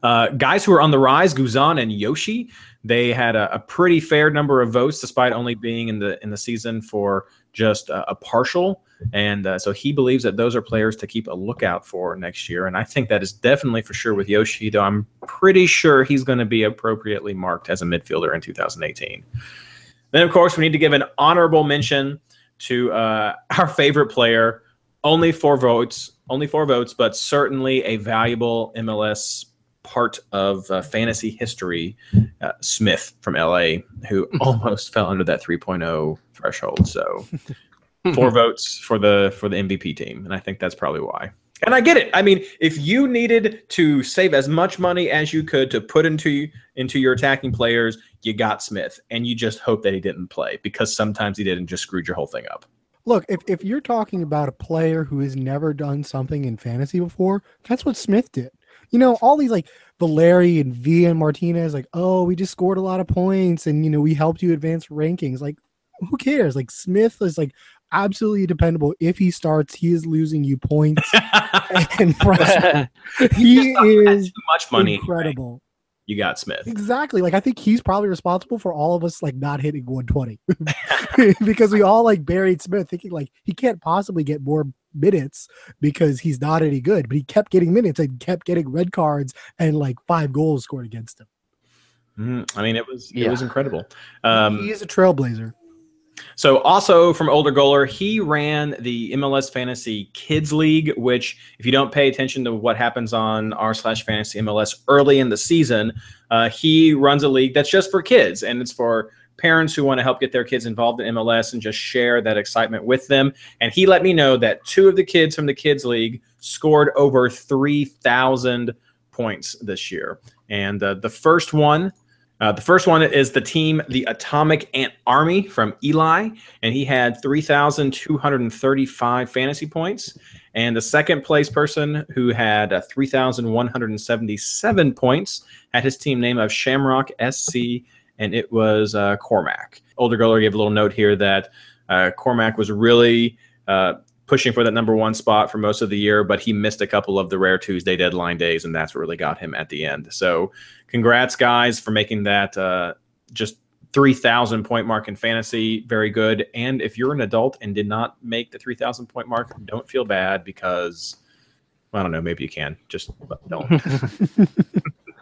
Uh, guys who are on the rise, Guzan and Yoshi, they had a, a pretty fair number of votes, despite only being in the in the season for just a, a partial. And uh, so he believes that those are players to keep a lookout for next year. And I think that is definitely for sure with Yoshi, though I'm pretty sure he's going to be appropriately marked as a midfielder in 2018. Then, of course, we need to give an honorable mention to uh, our favorite player. Only four votes, only four votes, but certainly a valuable MLS part of uh, fantasy history. Uh, Smith from LA, who almost fell under that 3.0 threshold. So four hmm. votes for the for the MVP team, and I think that's probably why. And I get it. I mean, if you needed to save as much money as you could to put into into your attacking players, you got Smith, and you just hope that he didn't play because sometimes he did and just screwed your whole thing up. Look, if, if you're talking about a player who has never done something in fantasy before, that's what Smith did. You know, all these like Valeri and V and Martinez, like, oh, we just scored a lot of points and you know, we helped you advance rankings. Like, who cares? Like Smith is like absolutely dependable. If he starts, he is losing you points and pressure. He is too much money. incredible. You got Smith. Exactly. Like I think he's probably responsible for all of us like not hitting 120 because we all like buried Smith thinking like he can't possibly get more minutes because he's not any good, but he kept getting minutes and kept getting red cards and like five goals scored against him. Mhm. I mean, it was it Yeah. was incredible. Um, he is a trailblazer. So, also from Older Goaler, he ran the MLS Fantasy Kids League, which, if you don't pay attention to what happens on r slash Fantasy MLS early in the season, uh, he runs a league that's just for kids, and it's for parents who want to help get their kids involved in MLS and just share that excitement with them. And he let me know that two of the kids from the Kids League scored over three thousand points this year, and uh, the first one. Uh, the first one is the team, the Atomic Ant Army from Eli, and he had 3,235 fantasy points. And the second place person who had uh, 3,177 points had his team name of Shamrock SC, and it was uh, Cormac. Older Goaler gave a little note here that uh, Cormac was really uh, pushing for that number one spot for most of the year, but he missed a couple of the rare Tuesday deadline days, and that's what really got him at the end. So, congrats, guys, for making that uh, just 3,000 point mark in fantasy. Very good. And if you're an adult and did not make the 3,000 point mark, don't feel bad because, well, I don't know, maybe you can. Just don't.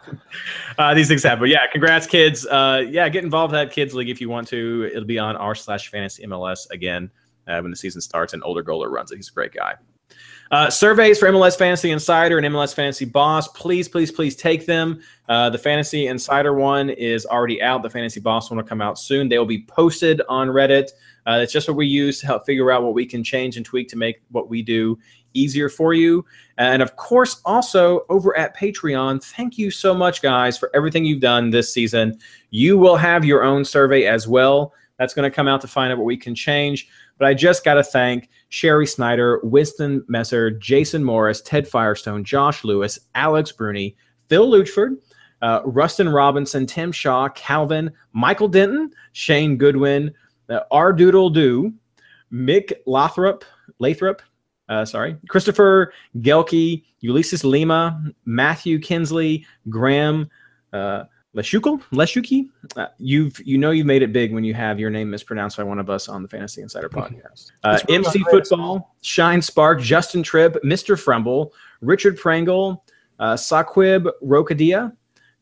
uh, these things happen. But yeah, congrats, kids. Uh, yeah, get involved with that kids league if you want to. It'll be on r slash fantasy MLS again uh, when the season starts. And older goaler runs it. He's a great guy. Uh, surveys for MLS Fantasy Insider and MLS Fantasy Boss. Please, please, please take them. Uh, the Fantasy Insider one is already out. The Fantasy Boss one will come out soon. They will be posted on Reddit. Uh, it's just what we use to help figure out what we can change and tweak to make what we do easier for you. And of course, also over at Patreon, thank you so much, guys, for everything you've done this season. You will have your own survey as well. That's going to come out to find out what we can change. But I just got to thank Sherry Snyder, Winston Messer, Jason Morris, Ted Firestone, Josh Lewis, Alex Bruni, Phil Luchford, uh, Rustin Robinson, Tim Shaw, Calvin, Michael Denton, Shane Goodwin, uh, R. Doodle Doo, Mick Lathrop, Lathrop, uh, sorry, Christopher Gelke, Ulysses Lima, Matthew Kinsley, Graham uh, Leshukel, Leshuki. Uh, you've you know you've made it big when you have your name mispronounced by one of us on the Fantasy Insider podcast. Uh, It's one of the MC. Football, Shine Spark, Justin Tribb, Mr. Fremble, Richard Prangle, uh, Saquib Rokadia,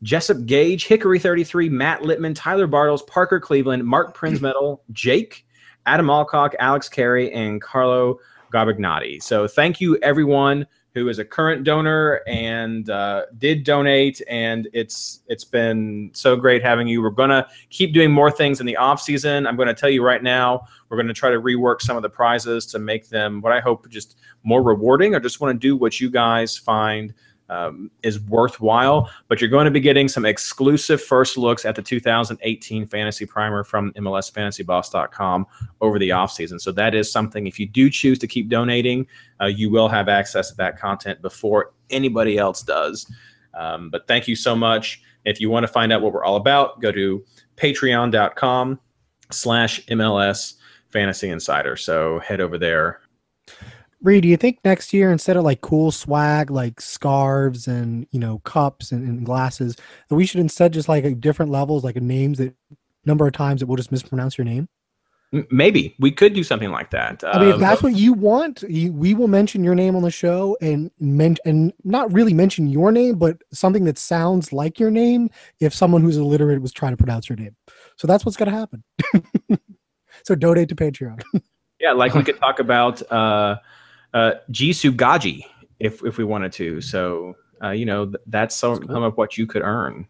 Jessup Gage, Hickory 33, Matt Littman, Tyler Bartles, Parker Cleveland, Mark Prinsmetal, Jake, Adam Alcock, Alex Carey, and Carlo Garbagnati. So thank you everyone who is a current donor and uh, did donate and it's it's been so great having you. We're going to keep doing more things in the off season. I'm going to tell you right now we're going to try to rework some of the prizes to make them what i hope just more rewarding. I just want to do what you guys find um, is worthwhile but you're going to be getting some exclusive first looks at the 2018 fantasy primer from mlsfantasyboss.com over the offseason so that is something if you do choose to keep donating uh, you will have access to that content before anybody else does. Um, but thank you so much. If you want to find out what we're all about go to patreon.com slash mls fantasy insider. So head over there Reed, do you think next year instead of like cool swag like scarves and you know cups and, and glasses, that we should instead just like different levels, like a names that number of times that we'll just mispronounce your name? Maybe we could do something like that I mean, if Um, that's what you want, you, we will mention your name on the show and men- and not really mention your name, but something that sounds like your name. If someone who's illiterate was trying to pronounce your name, so that's what's going to happen. so donate to Patreon. Yeah, like we could talk about uh, uh, Jisoo Gaji if if we wanted to. So uh, you know th- that's some, some of what you could earn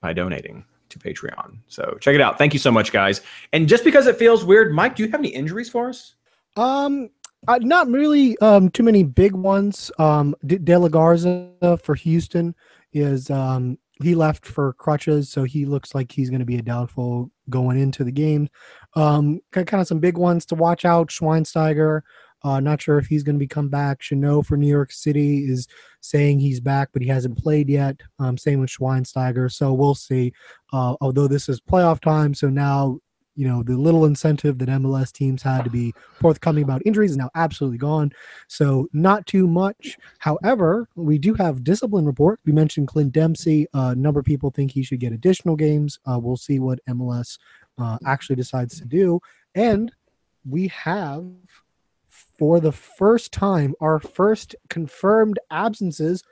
by donating to Patreon. So check it out. Thank you so much, guys. And just because it feels weird, Mike, do you have any injuries for us? Um, uh, not really. Um, too many big ones. Um, D- De La Garza for Houston is um he left for crutches, so he looks like he's going to be a doubtful going into the game. Um, kind of some big ones to watch out. Schweinsteiger. Uh, not sure if he's going to be come back. Chanot for New York City is saying he's back, but he hasn't played yet. Um, same with Schweinsteiger. So we'll see. Uh, although this is playoff time, so now you know the little incentive that MLS teams had to be forthcoming about injuries is now absolutely gone. So not too much. However, we do have discipline report. We mentioned Clint Dempsey. Uh, a number of people think he should get additional games. Uh, we'll see what MLS uh, actually decides to do. And we have for the first time, our first confirmed absences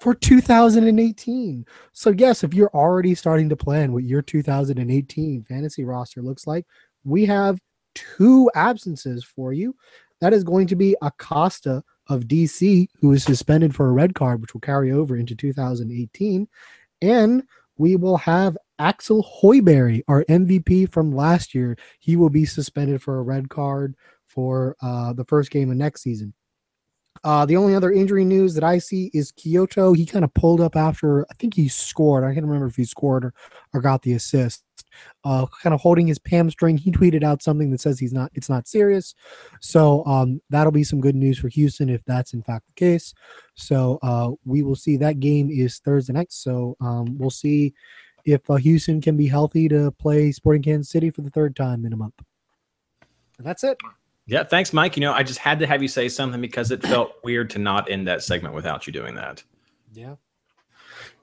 for 2018. So, yes, if you're already starting to plan what your 2018 fantasy roster looks like, we have two absences for you. That is going to be Acosta of DC, who is suspended for a red card, which will carry over into 2018. And we will have Axel Sjöberg, our MVP from last year. He will be suspended for a red card for uh, the first game of next season. Uh, the only other injury news that I see is Quioto. He kind of pulled up after, I think he scored. I can't remember if he scored or, or got the assist. Uh, kind of holding his hamstring. He tweeted out something that says he's not, it's not serious. So um, that'll be some good news for Houston if that's in fact the case. So uh, we will see. That game is Thursday night. So um, we'll see if uh, Houston can be healthy to play Sporting Kansas City for the third time in a month. And that's it. Yeah, thanks, Mike. You know, I just had to have you say something because it felt weird to not end that segment without you doing that. Yeah.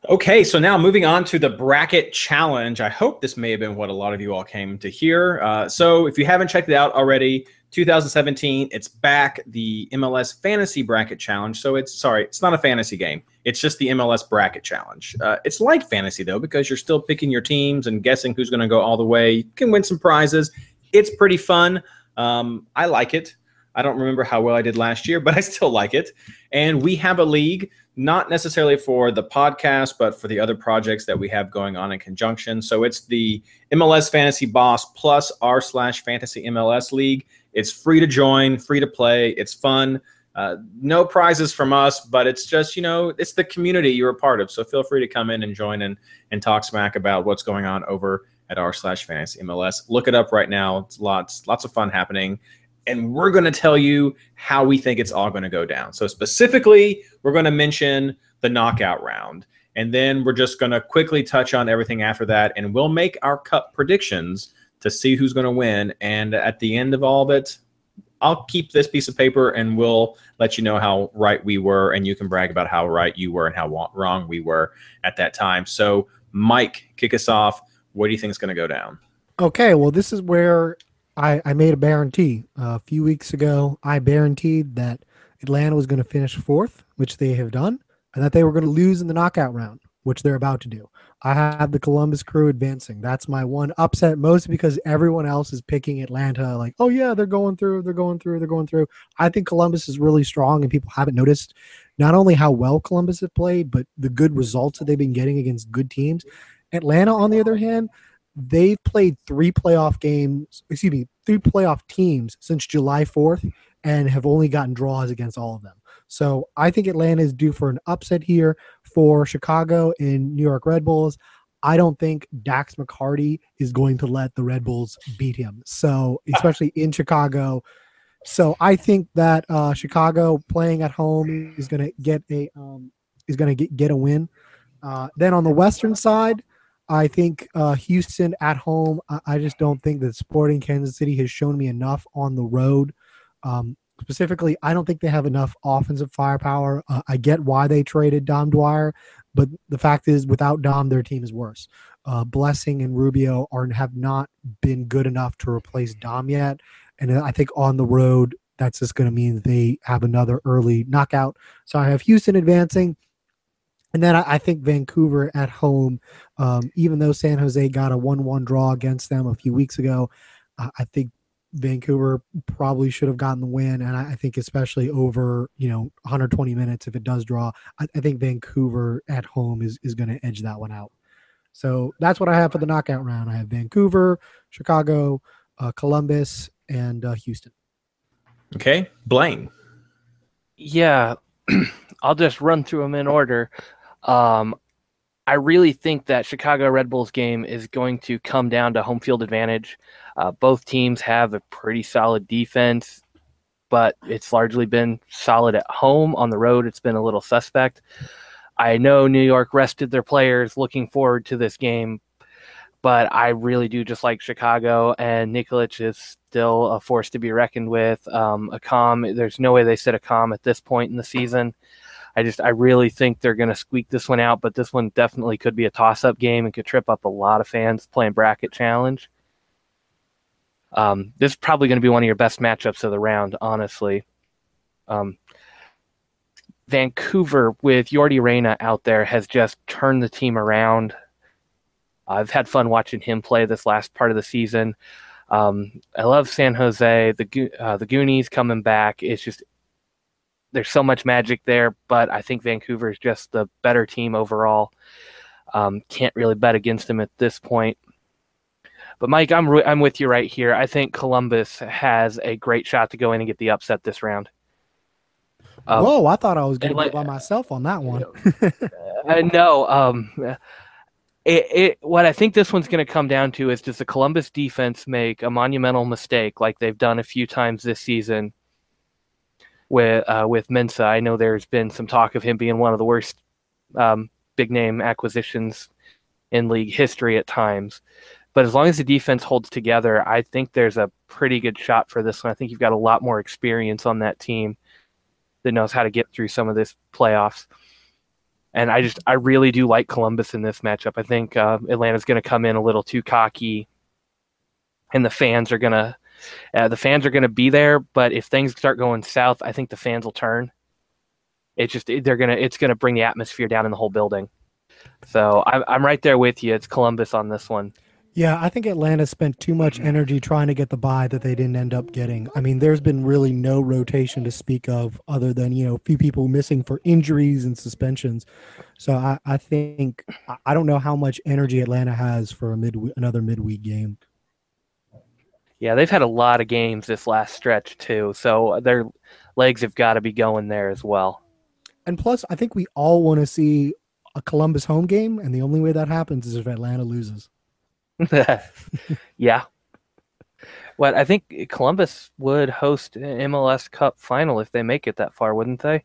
Okay, so now moving on to the bracket challenge. I hope this may have been what a lot of you all came to hear. Uh, so if you haven't checked it out already, 2017, it's back the MLS Fantasy Bracket Challenge. So it's sorry, it's not a fantasy game. It's just the MLS Bracket Challenge. Uh, it's like fantasy though because you're still picking your teams and guessing who's going to go all the way. You can win some prizes. It's pretty fun. Um, I like it. I don't remember how well I did last year, but I still like it. And we have a league, not necessarily for the podcast, but for the other projects that we have going on in conjunction. So it's the MLS Fantasy Boss plus r slash Fantasy MLS League. It's free to join, free to play. It's fun. Uh, no prizes from us, but it's just you know it's the community you're a part of. So feel free to come in and join and and talk smack about what's going on over at r slash fantasy MLS. Look it up right now. It's lots lots of fun happening, and we're going to tell you how we think it's all going to go down. So specifically, we're going to mention the knockout round, and then we're just going to quickly touch on everything after that, and we'll make our cup predictions to see who's going to win. And at the end of all of it, I'll keep this piece of paper and we'll let you know how right we were, and you can brag about how right you were and how wrong we were at that time. So, Mike, kick us off. What do you think is going to go down? Okay, well, this is where I, I made a guarantee uh, a few weeks ago. I guaranteed that Atlanta was going to finish fourth, which they have done, and that they were going to lose in the knockout round, which they're about to do. I have the Columbus Crew advancing. That's my one upset, mostly because everyone else is picking Atlanta. Like, oh yeah, they're going through, they're going through, they're going through. I think Columbus is really strong, and people haven't noticed not only how well Columbus have played, but the good results that they've been getting against good teams. Atlanta, on the other hand, they've played three playoff games. Excuse me, three playoff teams since July fourth, and have only gotten draws against all of them. So I think Atlanta is due for an upset here for Chicago and New York Red Bulls. I don't think Dax McCarty is going to let the Red Bulls beat him. So, especially in Chicago. So, I think that uh, Chicago playing at home is going to get a um, is going to get, get a win. Uh, then on the Western side, I think uh, Houston at home. I, I, just don't think that Sporting Kansas City has shown me enough on the road. Um, specifically, I don't think they have enough offensive firepower. Uh, I get why they traded Dom Dwyer, but the fact is, without Dom, their team is worse. Uh, Blessing and Rubio are have not been good enough to replace Dom yet, and I think on the road that's just going to mean they have another early knockout. So I have Houston advancing. And then I, I think Vancouver at home, um, even though San Jose got a 1 1 draw against them a few weeks ago, uh, I think Vancouver probably should have gotten the win. And I, I, think, especially over, you know, 120 minutes, if it does draw, I, I think Vancouver at home is, is going to edge that one out. So that's what I have for the knockout round. I have Vancouver, Chicago, uh, Columbus, and uh, Houston. Okay. Blaine. Yeah. I'll just run through them in order. Um, I really think that Chicago Red Bulls game is going to come down to home field advantage. Uh, both teams have a pretty solid defense, but it's largely been solid at home. On the road, it's been a little suspect. I know New York rested their players looking forward to this game, but I really do just like Chicago, and Nikolic is still a force to be reckoned with. Um, Accam, there's no way they sit Accam at this point in the season. I just I really think they're going to squeak this one out, but this one definitely could be a toss-up game and could trip up a lot of fans playing bracket challenge. Um, this is probably going to be one of your best matchups of the round, honestly. Um, Vancouver with Yordy Reyna out there has just turned the team around. I've had fun watching him play this last part of the season. Um, I love San Jose. The uh, the Goonies coming back. It's just there's so much magic there, but I think Vancouver is just the better team overall. Um, can't really bet against them at this point. But Mike, I'm re- I'm with you right here. I think Columbus has a great shot to go in and get the upset this round. Um, Whoa! I thought I was going to like, by myself on that one. no, um, it, it, what I think this one's going to come down to is does the Columbus defense make a monumental mistake like they've done a few times this season with uh, with Mensah? I know there's been some talk of him being one of the worst um, big name acquisitions in league history at times. But as long as the defense holds together, I think there's a pretty good shot for this one. I think you've got a lot more experience on that team that knows how to get through some of this playoffs. And I just, I really do like Columbus in this matchup. I think uh, Atlanta's going to come in a little too cocky, and the fans are going to, uh, the fans are going to be there. But if things start going south, I think the fans will turn. It's just they're gonna, it's going to bring the atmosphere down in the whole building. So I'm, I'm right there with you. It's Columbus on this one. Yeah, I think Atlanta spent too much energy trying to get the buy that they didn't end up getting. I mean, there's been really no rotation to speak of other than, you know, a few people missing for injuries and suspensions. So I, I think I don't know how much energy Atlanta has for a mid another midweek game. Yeah, they've had a lot of games this last stretch too. So their legs have got to be going there as well. And plus, I think we all want to see a Columbus home game, and the only way that happens is if Atlanta loses. yeah. What I think Columbus would host an MLS Cup final if they make it that far, wouldn't they?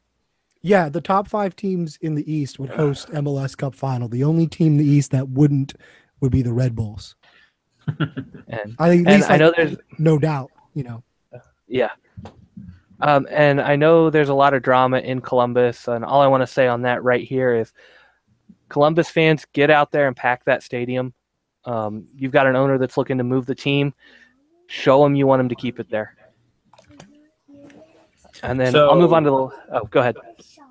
Yeah, the top five teams in the East would host MLS Cup final. The only team in the East that wouldn't would be the Red Bulls. and I, think and I know there's no doubt, you know. Yeah. Um, and I know there's a lot of drama in Columbus, and all I want to say on that right here is Columbus fans get out there and pack that stadium. Um, you've got an owner that's looking to move the team. Show them you want him to keep it there. And then so, I'll move on to the. Oh, go ahead.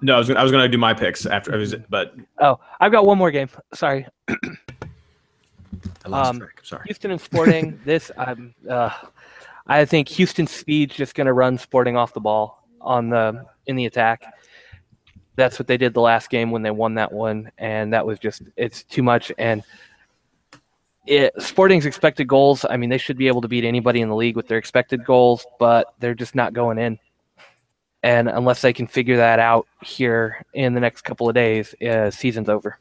No, I was gonna, I was going to do my picks after, was, but oh, I've got one more game. Sorry. I lost um, track. Sorry. Houston and Sporting. this, I'm. Uh, I think Houston Speed's just going to run Sporting off the ball on the in the attack. That's what they did the last game when they won that one, and that was just it's too much. And it, Sporting's expected goals, I mean, they should be able to beat anybody in the league with their expected goals, but they're just not going in. And unless they can figure that out here in the next couple of days, uh, season's over.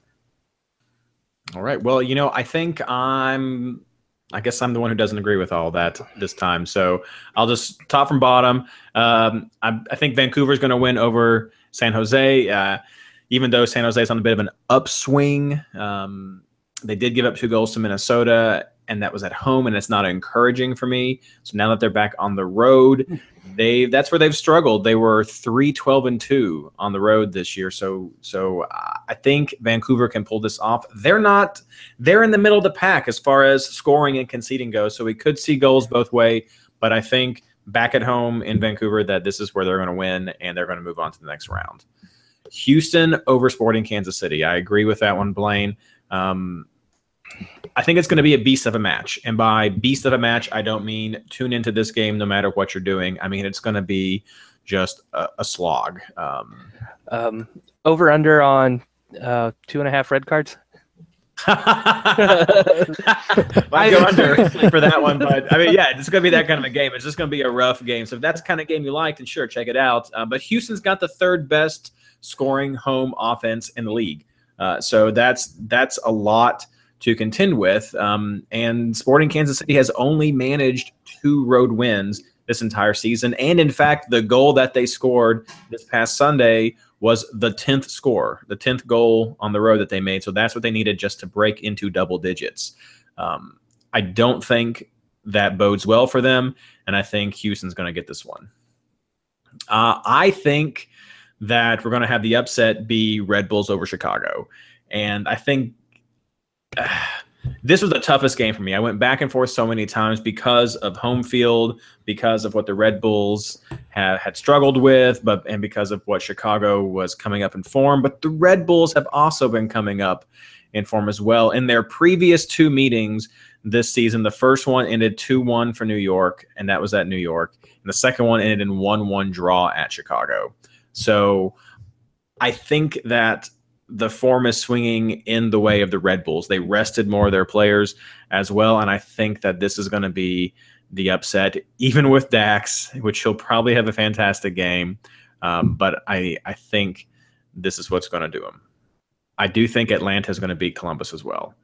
All right. Well, you know, I think I'm. I guess I'm the one who doesn't agree with all that this time. So I'll just top from bottom. Um, I, I, think Vancouver's going to win over San Jose, uh, even though San Jose is on a bit of an upswing. Um, they did give up two goals to Minnesota, and that was at home, and it's not encouraging for me. So now that they're back on the road, they that's where they've struggled. They were 3 12 and 2 on the road this year. So so I think Vancouver can pull this off. They're not they're in the middle of the pack as far as scoring and conceding goes. So we could see goals both way, but I think back at home in Vancouver that this is where they're going to win and they're going to move on to the next round. Houston over Sporting Kansas City. I agree with that one, Blaine. Um, I think it's going to be a beast of a match. And by beast of a match, I don't mean tune into this game no matter what you're doing. I mean, it's going to be just a, a slog. Um, um, over under on uh, two and a half red cards. I go under for that one, but I mean, yeah, it's going to be that kind of a game. It's just going to be a rough game. So if that's the kind of game you like, then sure, check it out. Uh, but Houston's got the third best scoring home offense in the league, uh, so that's that's a lot to contend with. Um, and Sporting Kansas City has only managed two road wins this entire season. And in fact, the goal that they scored this past Sunday was the 10th score, the 10th goal on the road that they made. So that's what they needed just to break into double digits. Um, I don't think that bodes well for them. And I think Houston's going to get this one. Uh, I think that we're going to have the upset be Red Bulls over Chicago. And I think this was the toughest game for me. I went back and forth so many times because of home field, because of what the Red Bulls had, had struggled with, but and because of what Chicago was coming up in form. But the Red Bulls have also been coming up in form as well. In their previous two meetings this season, the first one ended 2 1 for New York, and that was at New York. And the second one ended in 1 1 draw at Chicago. So I think that the form is swinging in the way of the Red Bulls. They rested more of their players as well, and I think that this is going to be the upset, even with Dax, which he'll probably have a fantastic game. Um, but I I think this is what's going to do him. I do think Atlanta is going to beat Columbus as well.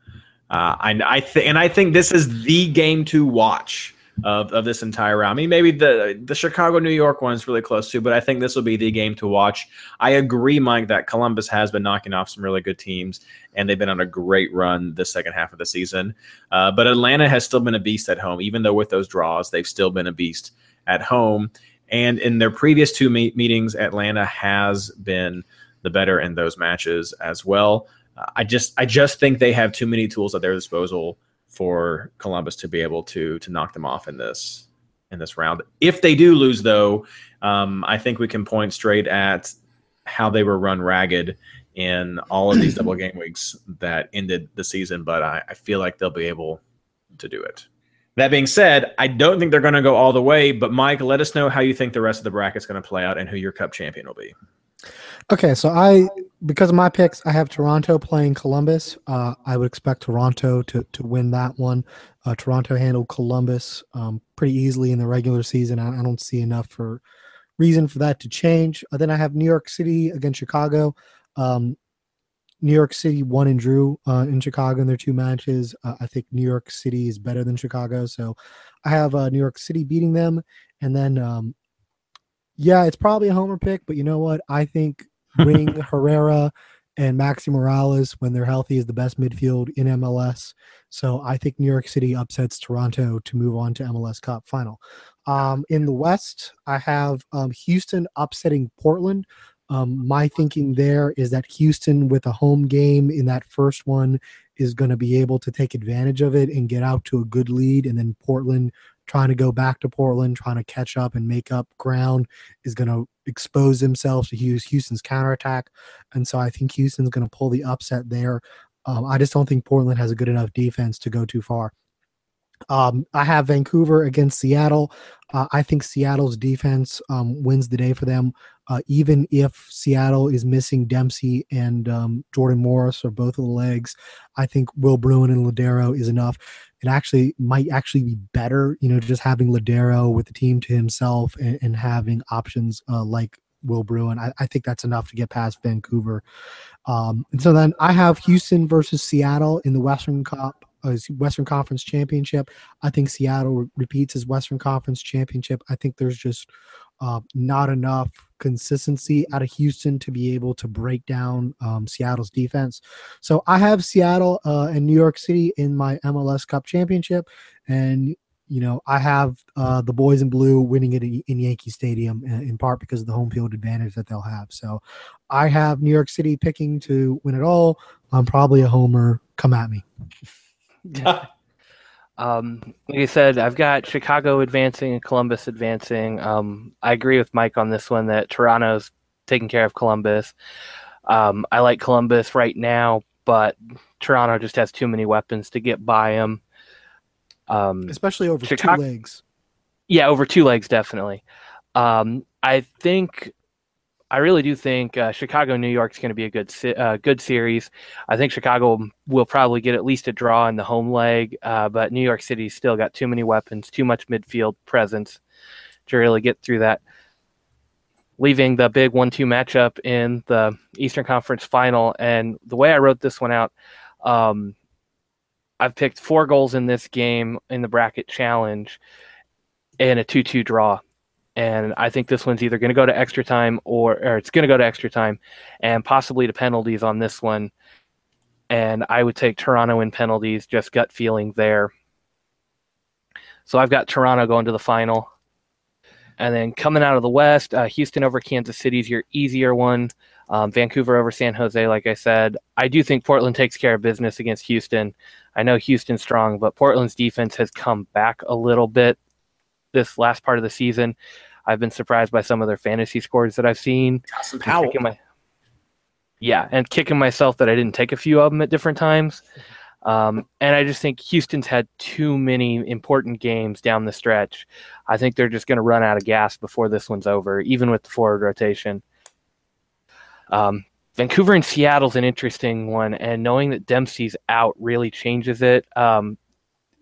Uh, I, I th- and I think this is the game to watch of, of this entire round. I mean, maybe the the Chicago New York one is really close too, but I think this will be the game to watch. I agree, Mike, that Columbus has been knocking off some really good teams, and they've been on a great run the second half of the season. Uh, but Atlanta has still been a beast at home, even though with those draws, they've still been a beast at home. And in their previous two me- meetings, Atlanta has been the better in those matches as well. Uh, I just I just think they have too many tools at their disposal for Columbus to be able to to knock them off in this in this round. If they do lose, though, um, I think we can point straight at how they were run ragged in all of these double game weeks that ended the season. But I, I feel like they'll be able to do it. That being said, I don't think they're going to go all the way. But Mike, let us know how you think the rest of the bracket's going to play out and who your Cup champion will be. Okay, so I because of my picks, I have Toronto playing Columbus. Uh, I would expect Toronto to to win that one. Uh, Toronto handled Columbus um, pretty easily in the regular season. I, I, don't see enough for reason for that to change. Uh, then I have New York City against Chicago. Um, New York City won and drew uh, in Chicago in their two matches. Uh, I think New York City is better than Chicago, so I have uh, New York City beating them. And then, um, yeah, it's probably a homer pick, but you know what? I think winning Herrera and Maxi Moralez when they're healthy is the best midfield in MLS. So I think New York City upsets Toronto to move on to MLS Cup final. Um, in the West, I have um, Houston upsetting Portland. Um, my thinking there is that Houston, with a home game in that first one, is going to be able to take advantage of it and get out to a good lead. And then Portland trying to go back to Portland, trying to catch up and make up ground, is going to expose themselves to Houston's counterattack. And so I think Houston's going to pull the upset there. Um, I just don't think Portland has a good enough defense to go too far. Um, I have Vancouver against Seattle. Uh, I think Seattle's defense um, wins the day for them. Uh, even if Seattle is missing Dempsey and um, Jordan Morris or both of the legs, I think Will Bruin and Lodeiro is enough. It actually might actually be better, you know, just having Lodeiro with the team to himself and, and having options uh, like Will Bruin. I, I, think that's enough to get past Vancouver. Um, and so then I have Houston versus Seattle in the Western Cup uh, Western Conference Championship. I think Seattle repeats his Western Conference Championship. I think there's just uh, not enough consistency out of Houston to be able to break down um, Seattle's defense. So I have Seattle uh, and New York City in my MLS Cup Championship, and you know I have uh, the boys in blue winning it in, in Yankee Stadium in, uh, in part because of the home field advantage that they'll have. So I have New York City picking to win it all. I'm probably a homer. Come at me. um, like I said, I've got Chicago advancing and Columbus advancing. Um, I agree with Mike on this one that Toronto's taking care of Columbus. Um, I like Columbus right now, but Toronto just has too many weapons to get by them. Um, Especially over Chicago, two legs. Yeah, over two legs, definitely. Um, I think I really do think uh, Chicago New York is going to be a good uh, good series. I think Chicago will probably get at least a draw in the home leg, uh, but New York City still got too many weapons, too much midfield presence to really get through that. Leaving the big one-two matchup in the Eastern Conference Final, and the way I wrote this one out, um, I've picked four goals in this game in the bracket challenge, and a two-two draw and I think this one's either going to go to extra time or, or it's going to go to extra time, and possibly to penalties on this one. And I would take Toronto in penalties, just gut feeling there. So I've got Toronto going to the final. And then coming out of the West, uh, Houston over Kansas City is your easier one. Um, Vancouver over San Jose, like I said. I do think Portland takes care of business against Houston. I know Houston's strong, but Portland's defense has come back a little bit this last part of the season. I've been surprised by some of their fantasy scores that I've seen. Some Powell. My- yeah, and kicking myself that I didn't take a few of them at different times. Um, and I just think Houston's had too many important games down the stretch. I think they're just going to run out of gas before this one's over, even with the forward rotation. Um, Vancouver and Seattle's an interesting one, and knowing that Dempsey's out really changes it. Um,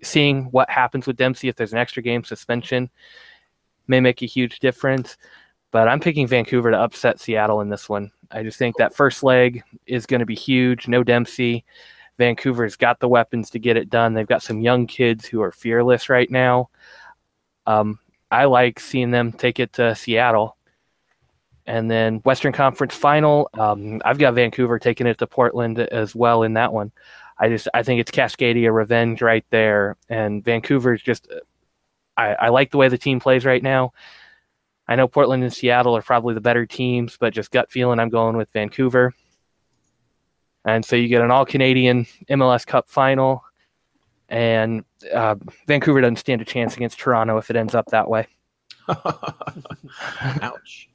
seeing what happens with Dempsey if there's an extra game suspension may make a huge difference. But I'm picking Vancouver to upset Seattle in this one. I just think that first leg is going to be huge. No Dempsey. Vancouver's got the weapons to get it done. They've got some young kids who are fearless right now. Um, I like seeing them take it to Seattle. And then Western Conference Final, um, I've got Vancouver taking it to Portland as well in that one. I just I think it's Cascadia revenge right there, and Vancouver's just I, I like the way the team plays right now. I know Portland and Seattle are probably the better teams, but just gut feeling, I'm going with Vancouver. And so you get an all Canadian MLS Cup final, and uh, Vancouver doesn't stand a chance against Toronto if it ends up that way. Ouch.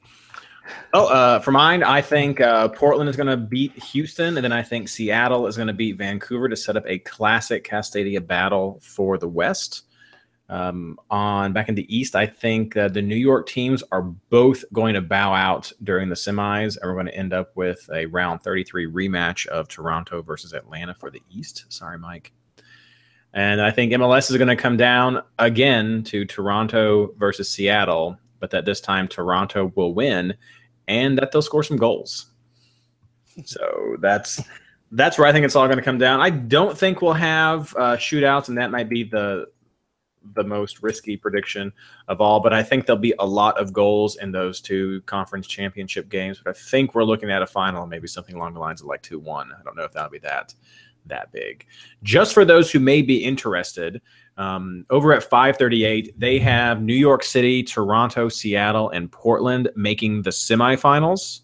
Oh, uh, for mine, I think uh, Portland is going to beat Houston, and then I think Seattle is going to beat Vancouver to set up a classic Cascadia battle for the West. Um, on back in the East, I think uh, the New York teams are both going to bow out during the semis, and we're going to end up with a round 33 rematch of Toronto versus Atlanta for the East. Sorry, Mike. And I think MLS is going to come down again to Toronto versus Seattle, but that this time Toronto will win and that they'll score some goals. So that's that's where I think it's all going to come down. I don't think we'll have uh, shootouts, and that might be the the most risky prediction of all. But I think there'll be a lot of goals in those two conference championship games. But I think we're looking at a final, maybe something along the lines of like two one. I don't know if that'll be that that big. Just for those who may be interested, um, over at 538, they have New York City, Toronto, Seattle, and Portland making the semifinals.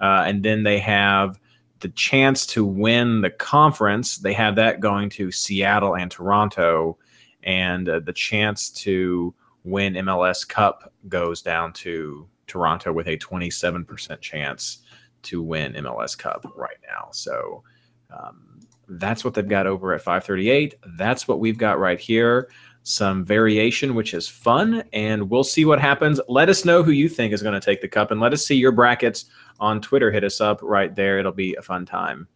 Uh, and then they have the chance to win the conference. They have that going to Seattle and Toronto. And uh, the chance to win MLS Cup goes down to Toronto with a 27% chance to win MLS Cup right now. So, um, that's what they've got over at 538. That's what we've got right here. Some variation, which is fun, and we'll see what happens. Let us know who you think is going to take the cup, and let us see your brackets on Twitter. Hit us up right there. It'll be a fun time.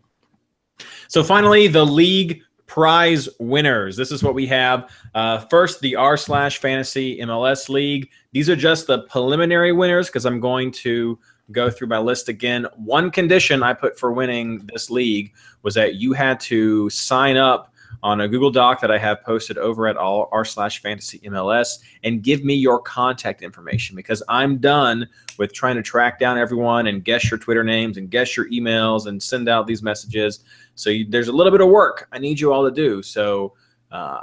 So, finally, the league prize winners. This is what we have. Uh, first, the r slash fantasy MLS league. These are just the preliminary winners because I'm going to go through my list again. One condition I put for winning this league was that you had to sign up on a Google Doc that I have posted over at all r slash fantasy MLS and give me your contact information because I'm done with trying to track down everyone and guess your Twitter names and guess your emails and send out these messages. So you, there's a little bit of work I need you all to do. So uh,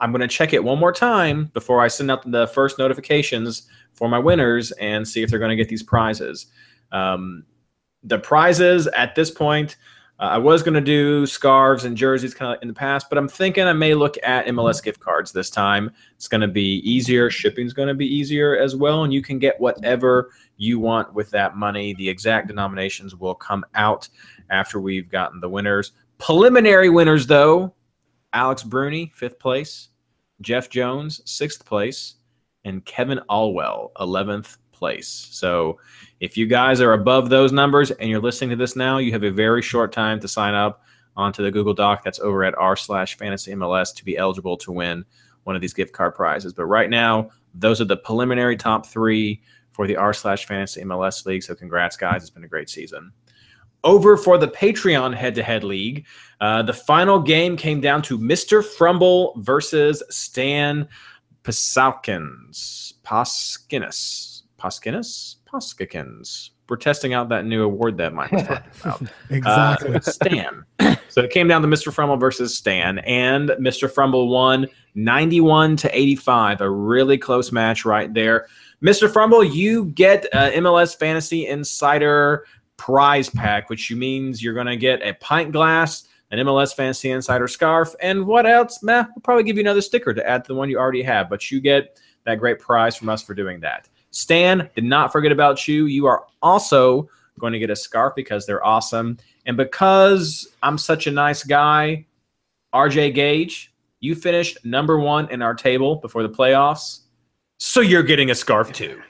I'm going to check it one more time before I send out the first notifications for my winners and see if they're going to get these prizes. Um, the prizes at this point, uh, I was going to do scarves and jerseys kind of in the past, but I'm thinking I may look at MLS gift cards this time. It's going to be easier. Shipping's going to be easier as well, and you can get whatever you want with that money. The exact denominations will come out after we've gotten the winners. Preliminary winners, though Alex Bruni, fifth place, Jeff Jones, sixth place, and Kevin Alwell, 11th place. So if you guys are above those numbers and you're listening to this now, you have a very short time to sign up onto the Google Doc that's over at r slash fantasy MLS to be eligible to win one of these gift card prizes. But right now, those are the preliminary top three for the r slash fantasy MLS league. So congrats, guys. It's been a great season. Over for the Patreon head to head league, uh, the final game came down to Mr. Frumble versus Stan Pasalkins. Paskinis. Paskinis? Poskikins. We're testing out that new award that Mike was talking about. exactly. Uh, Stan. so it came down to Mr. Frumble versus Stan, and Mr. Frumble won 91 to 85. A really close match right there. Mr. Frumble, you get uh, MLS Fantasy Insider prize pack, which means you're going to get a pint glass, an MLS Fantasy Insider scarf, and what else? Meh, we'll probably give you another sticker to add to the one you already have, but you get that great prize from us for doing that. Stan, did not forget about you. You are also going to get a scarf because they're awesome. And because I'm such a nice guy, RJ Gage, you finished number one in our table before the playoffs. So you're getting a scarf too.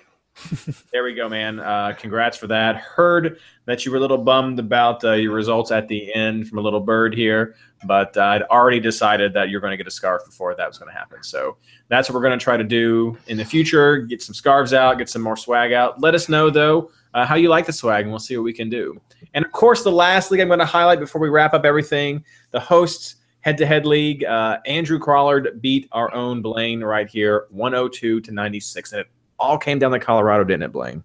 There we go, man. Uh, congrats for that. Heard that you were a little bummed about uh, your results at the end from a little bird here, but uh, I'd already decided that you're going to get a scarf before that was going to happen. So that's what we're going to try to do in the future. Get some scarves out, get some more swag out. Let us know though uh, how you like the swag, and we'll see what we can do. And of course, the last league I'm going to highlight before we wrap up everything: the hosts head-to-head league. Uh, Andrew Crawlard beat our own Blaine right here, 102 to 96, and it all came down to Colorado, didn't it, Blaine?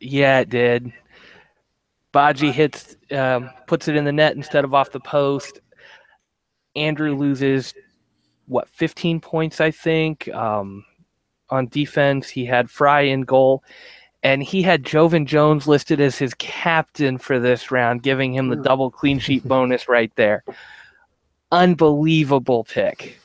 Yeah, it did. Badji hits, um, puts it in the net instead of off the post. Andrew loses what 15 points, I think. Um, on defense, he had Fry in goal, and he had Joevin Jones listed as his captain for this round, giving him the double clean sheet bonus right there. Unbelievable pick.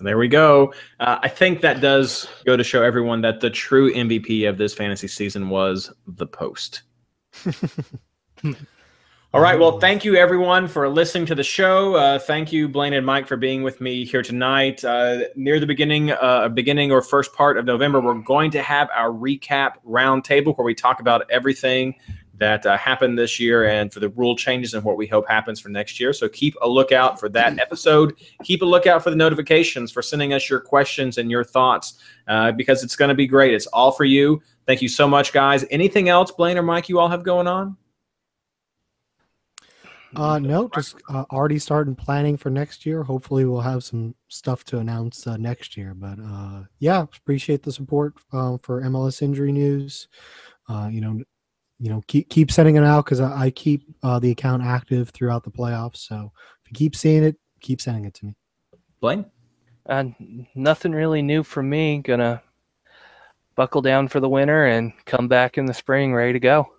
So there we go. Uh, I think that does go to show everyone that the true MVP of this fantasy season was the post. All right. Well, thank you everyone for listening to the show. Uh, thank you, Blaine and Mike, for being with me here tonight. Uh, near the beginning, uh, beginning or first part of November, we're going to have our recap roundtable where we talk about everything that uh, happened this year and for the rule changes and what we hope happens for next year. So keep a lookout for that episode. Keep a lookout for the notifications for sending us your questions and your thoughts uh, because it's going to be great. It's all for you. Thank you so much, guys. Anything else, Blaine or Mike, you all have going on? Uh, no, just uh, already starting planning for next year. Hopefully, we'll have some stuff to announce uh, next year. But uh, yeah, appreciate the support uh, for MLS injury news. Uh, you know, you know, keep keep sending it out because I, I, keep uh, the account active throughout the playoffs. So if you keep seeing it, keep sending it to me. Blaine, uh, nothing really new from me. Gonna buckle down for the winter and come back in the spring ready to go.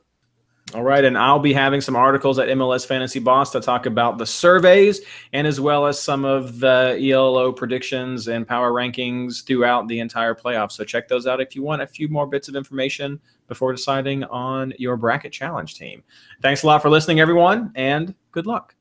All right, and I'll be having some articles at MLS Fantasy Boss to talk about the surveys and as well as some of the ELO predictions and power rankings throughout the entire playoffs. So check those out if you want a few more bits of information before deciding on your bracket challenge team. Thanks a lot for listening, everyone, and good luck.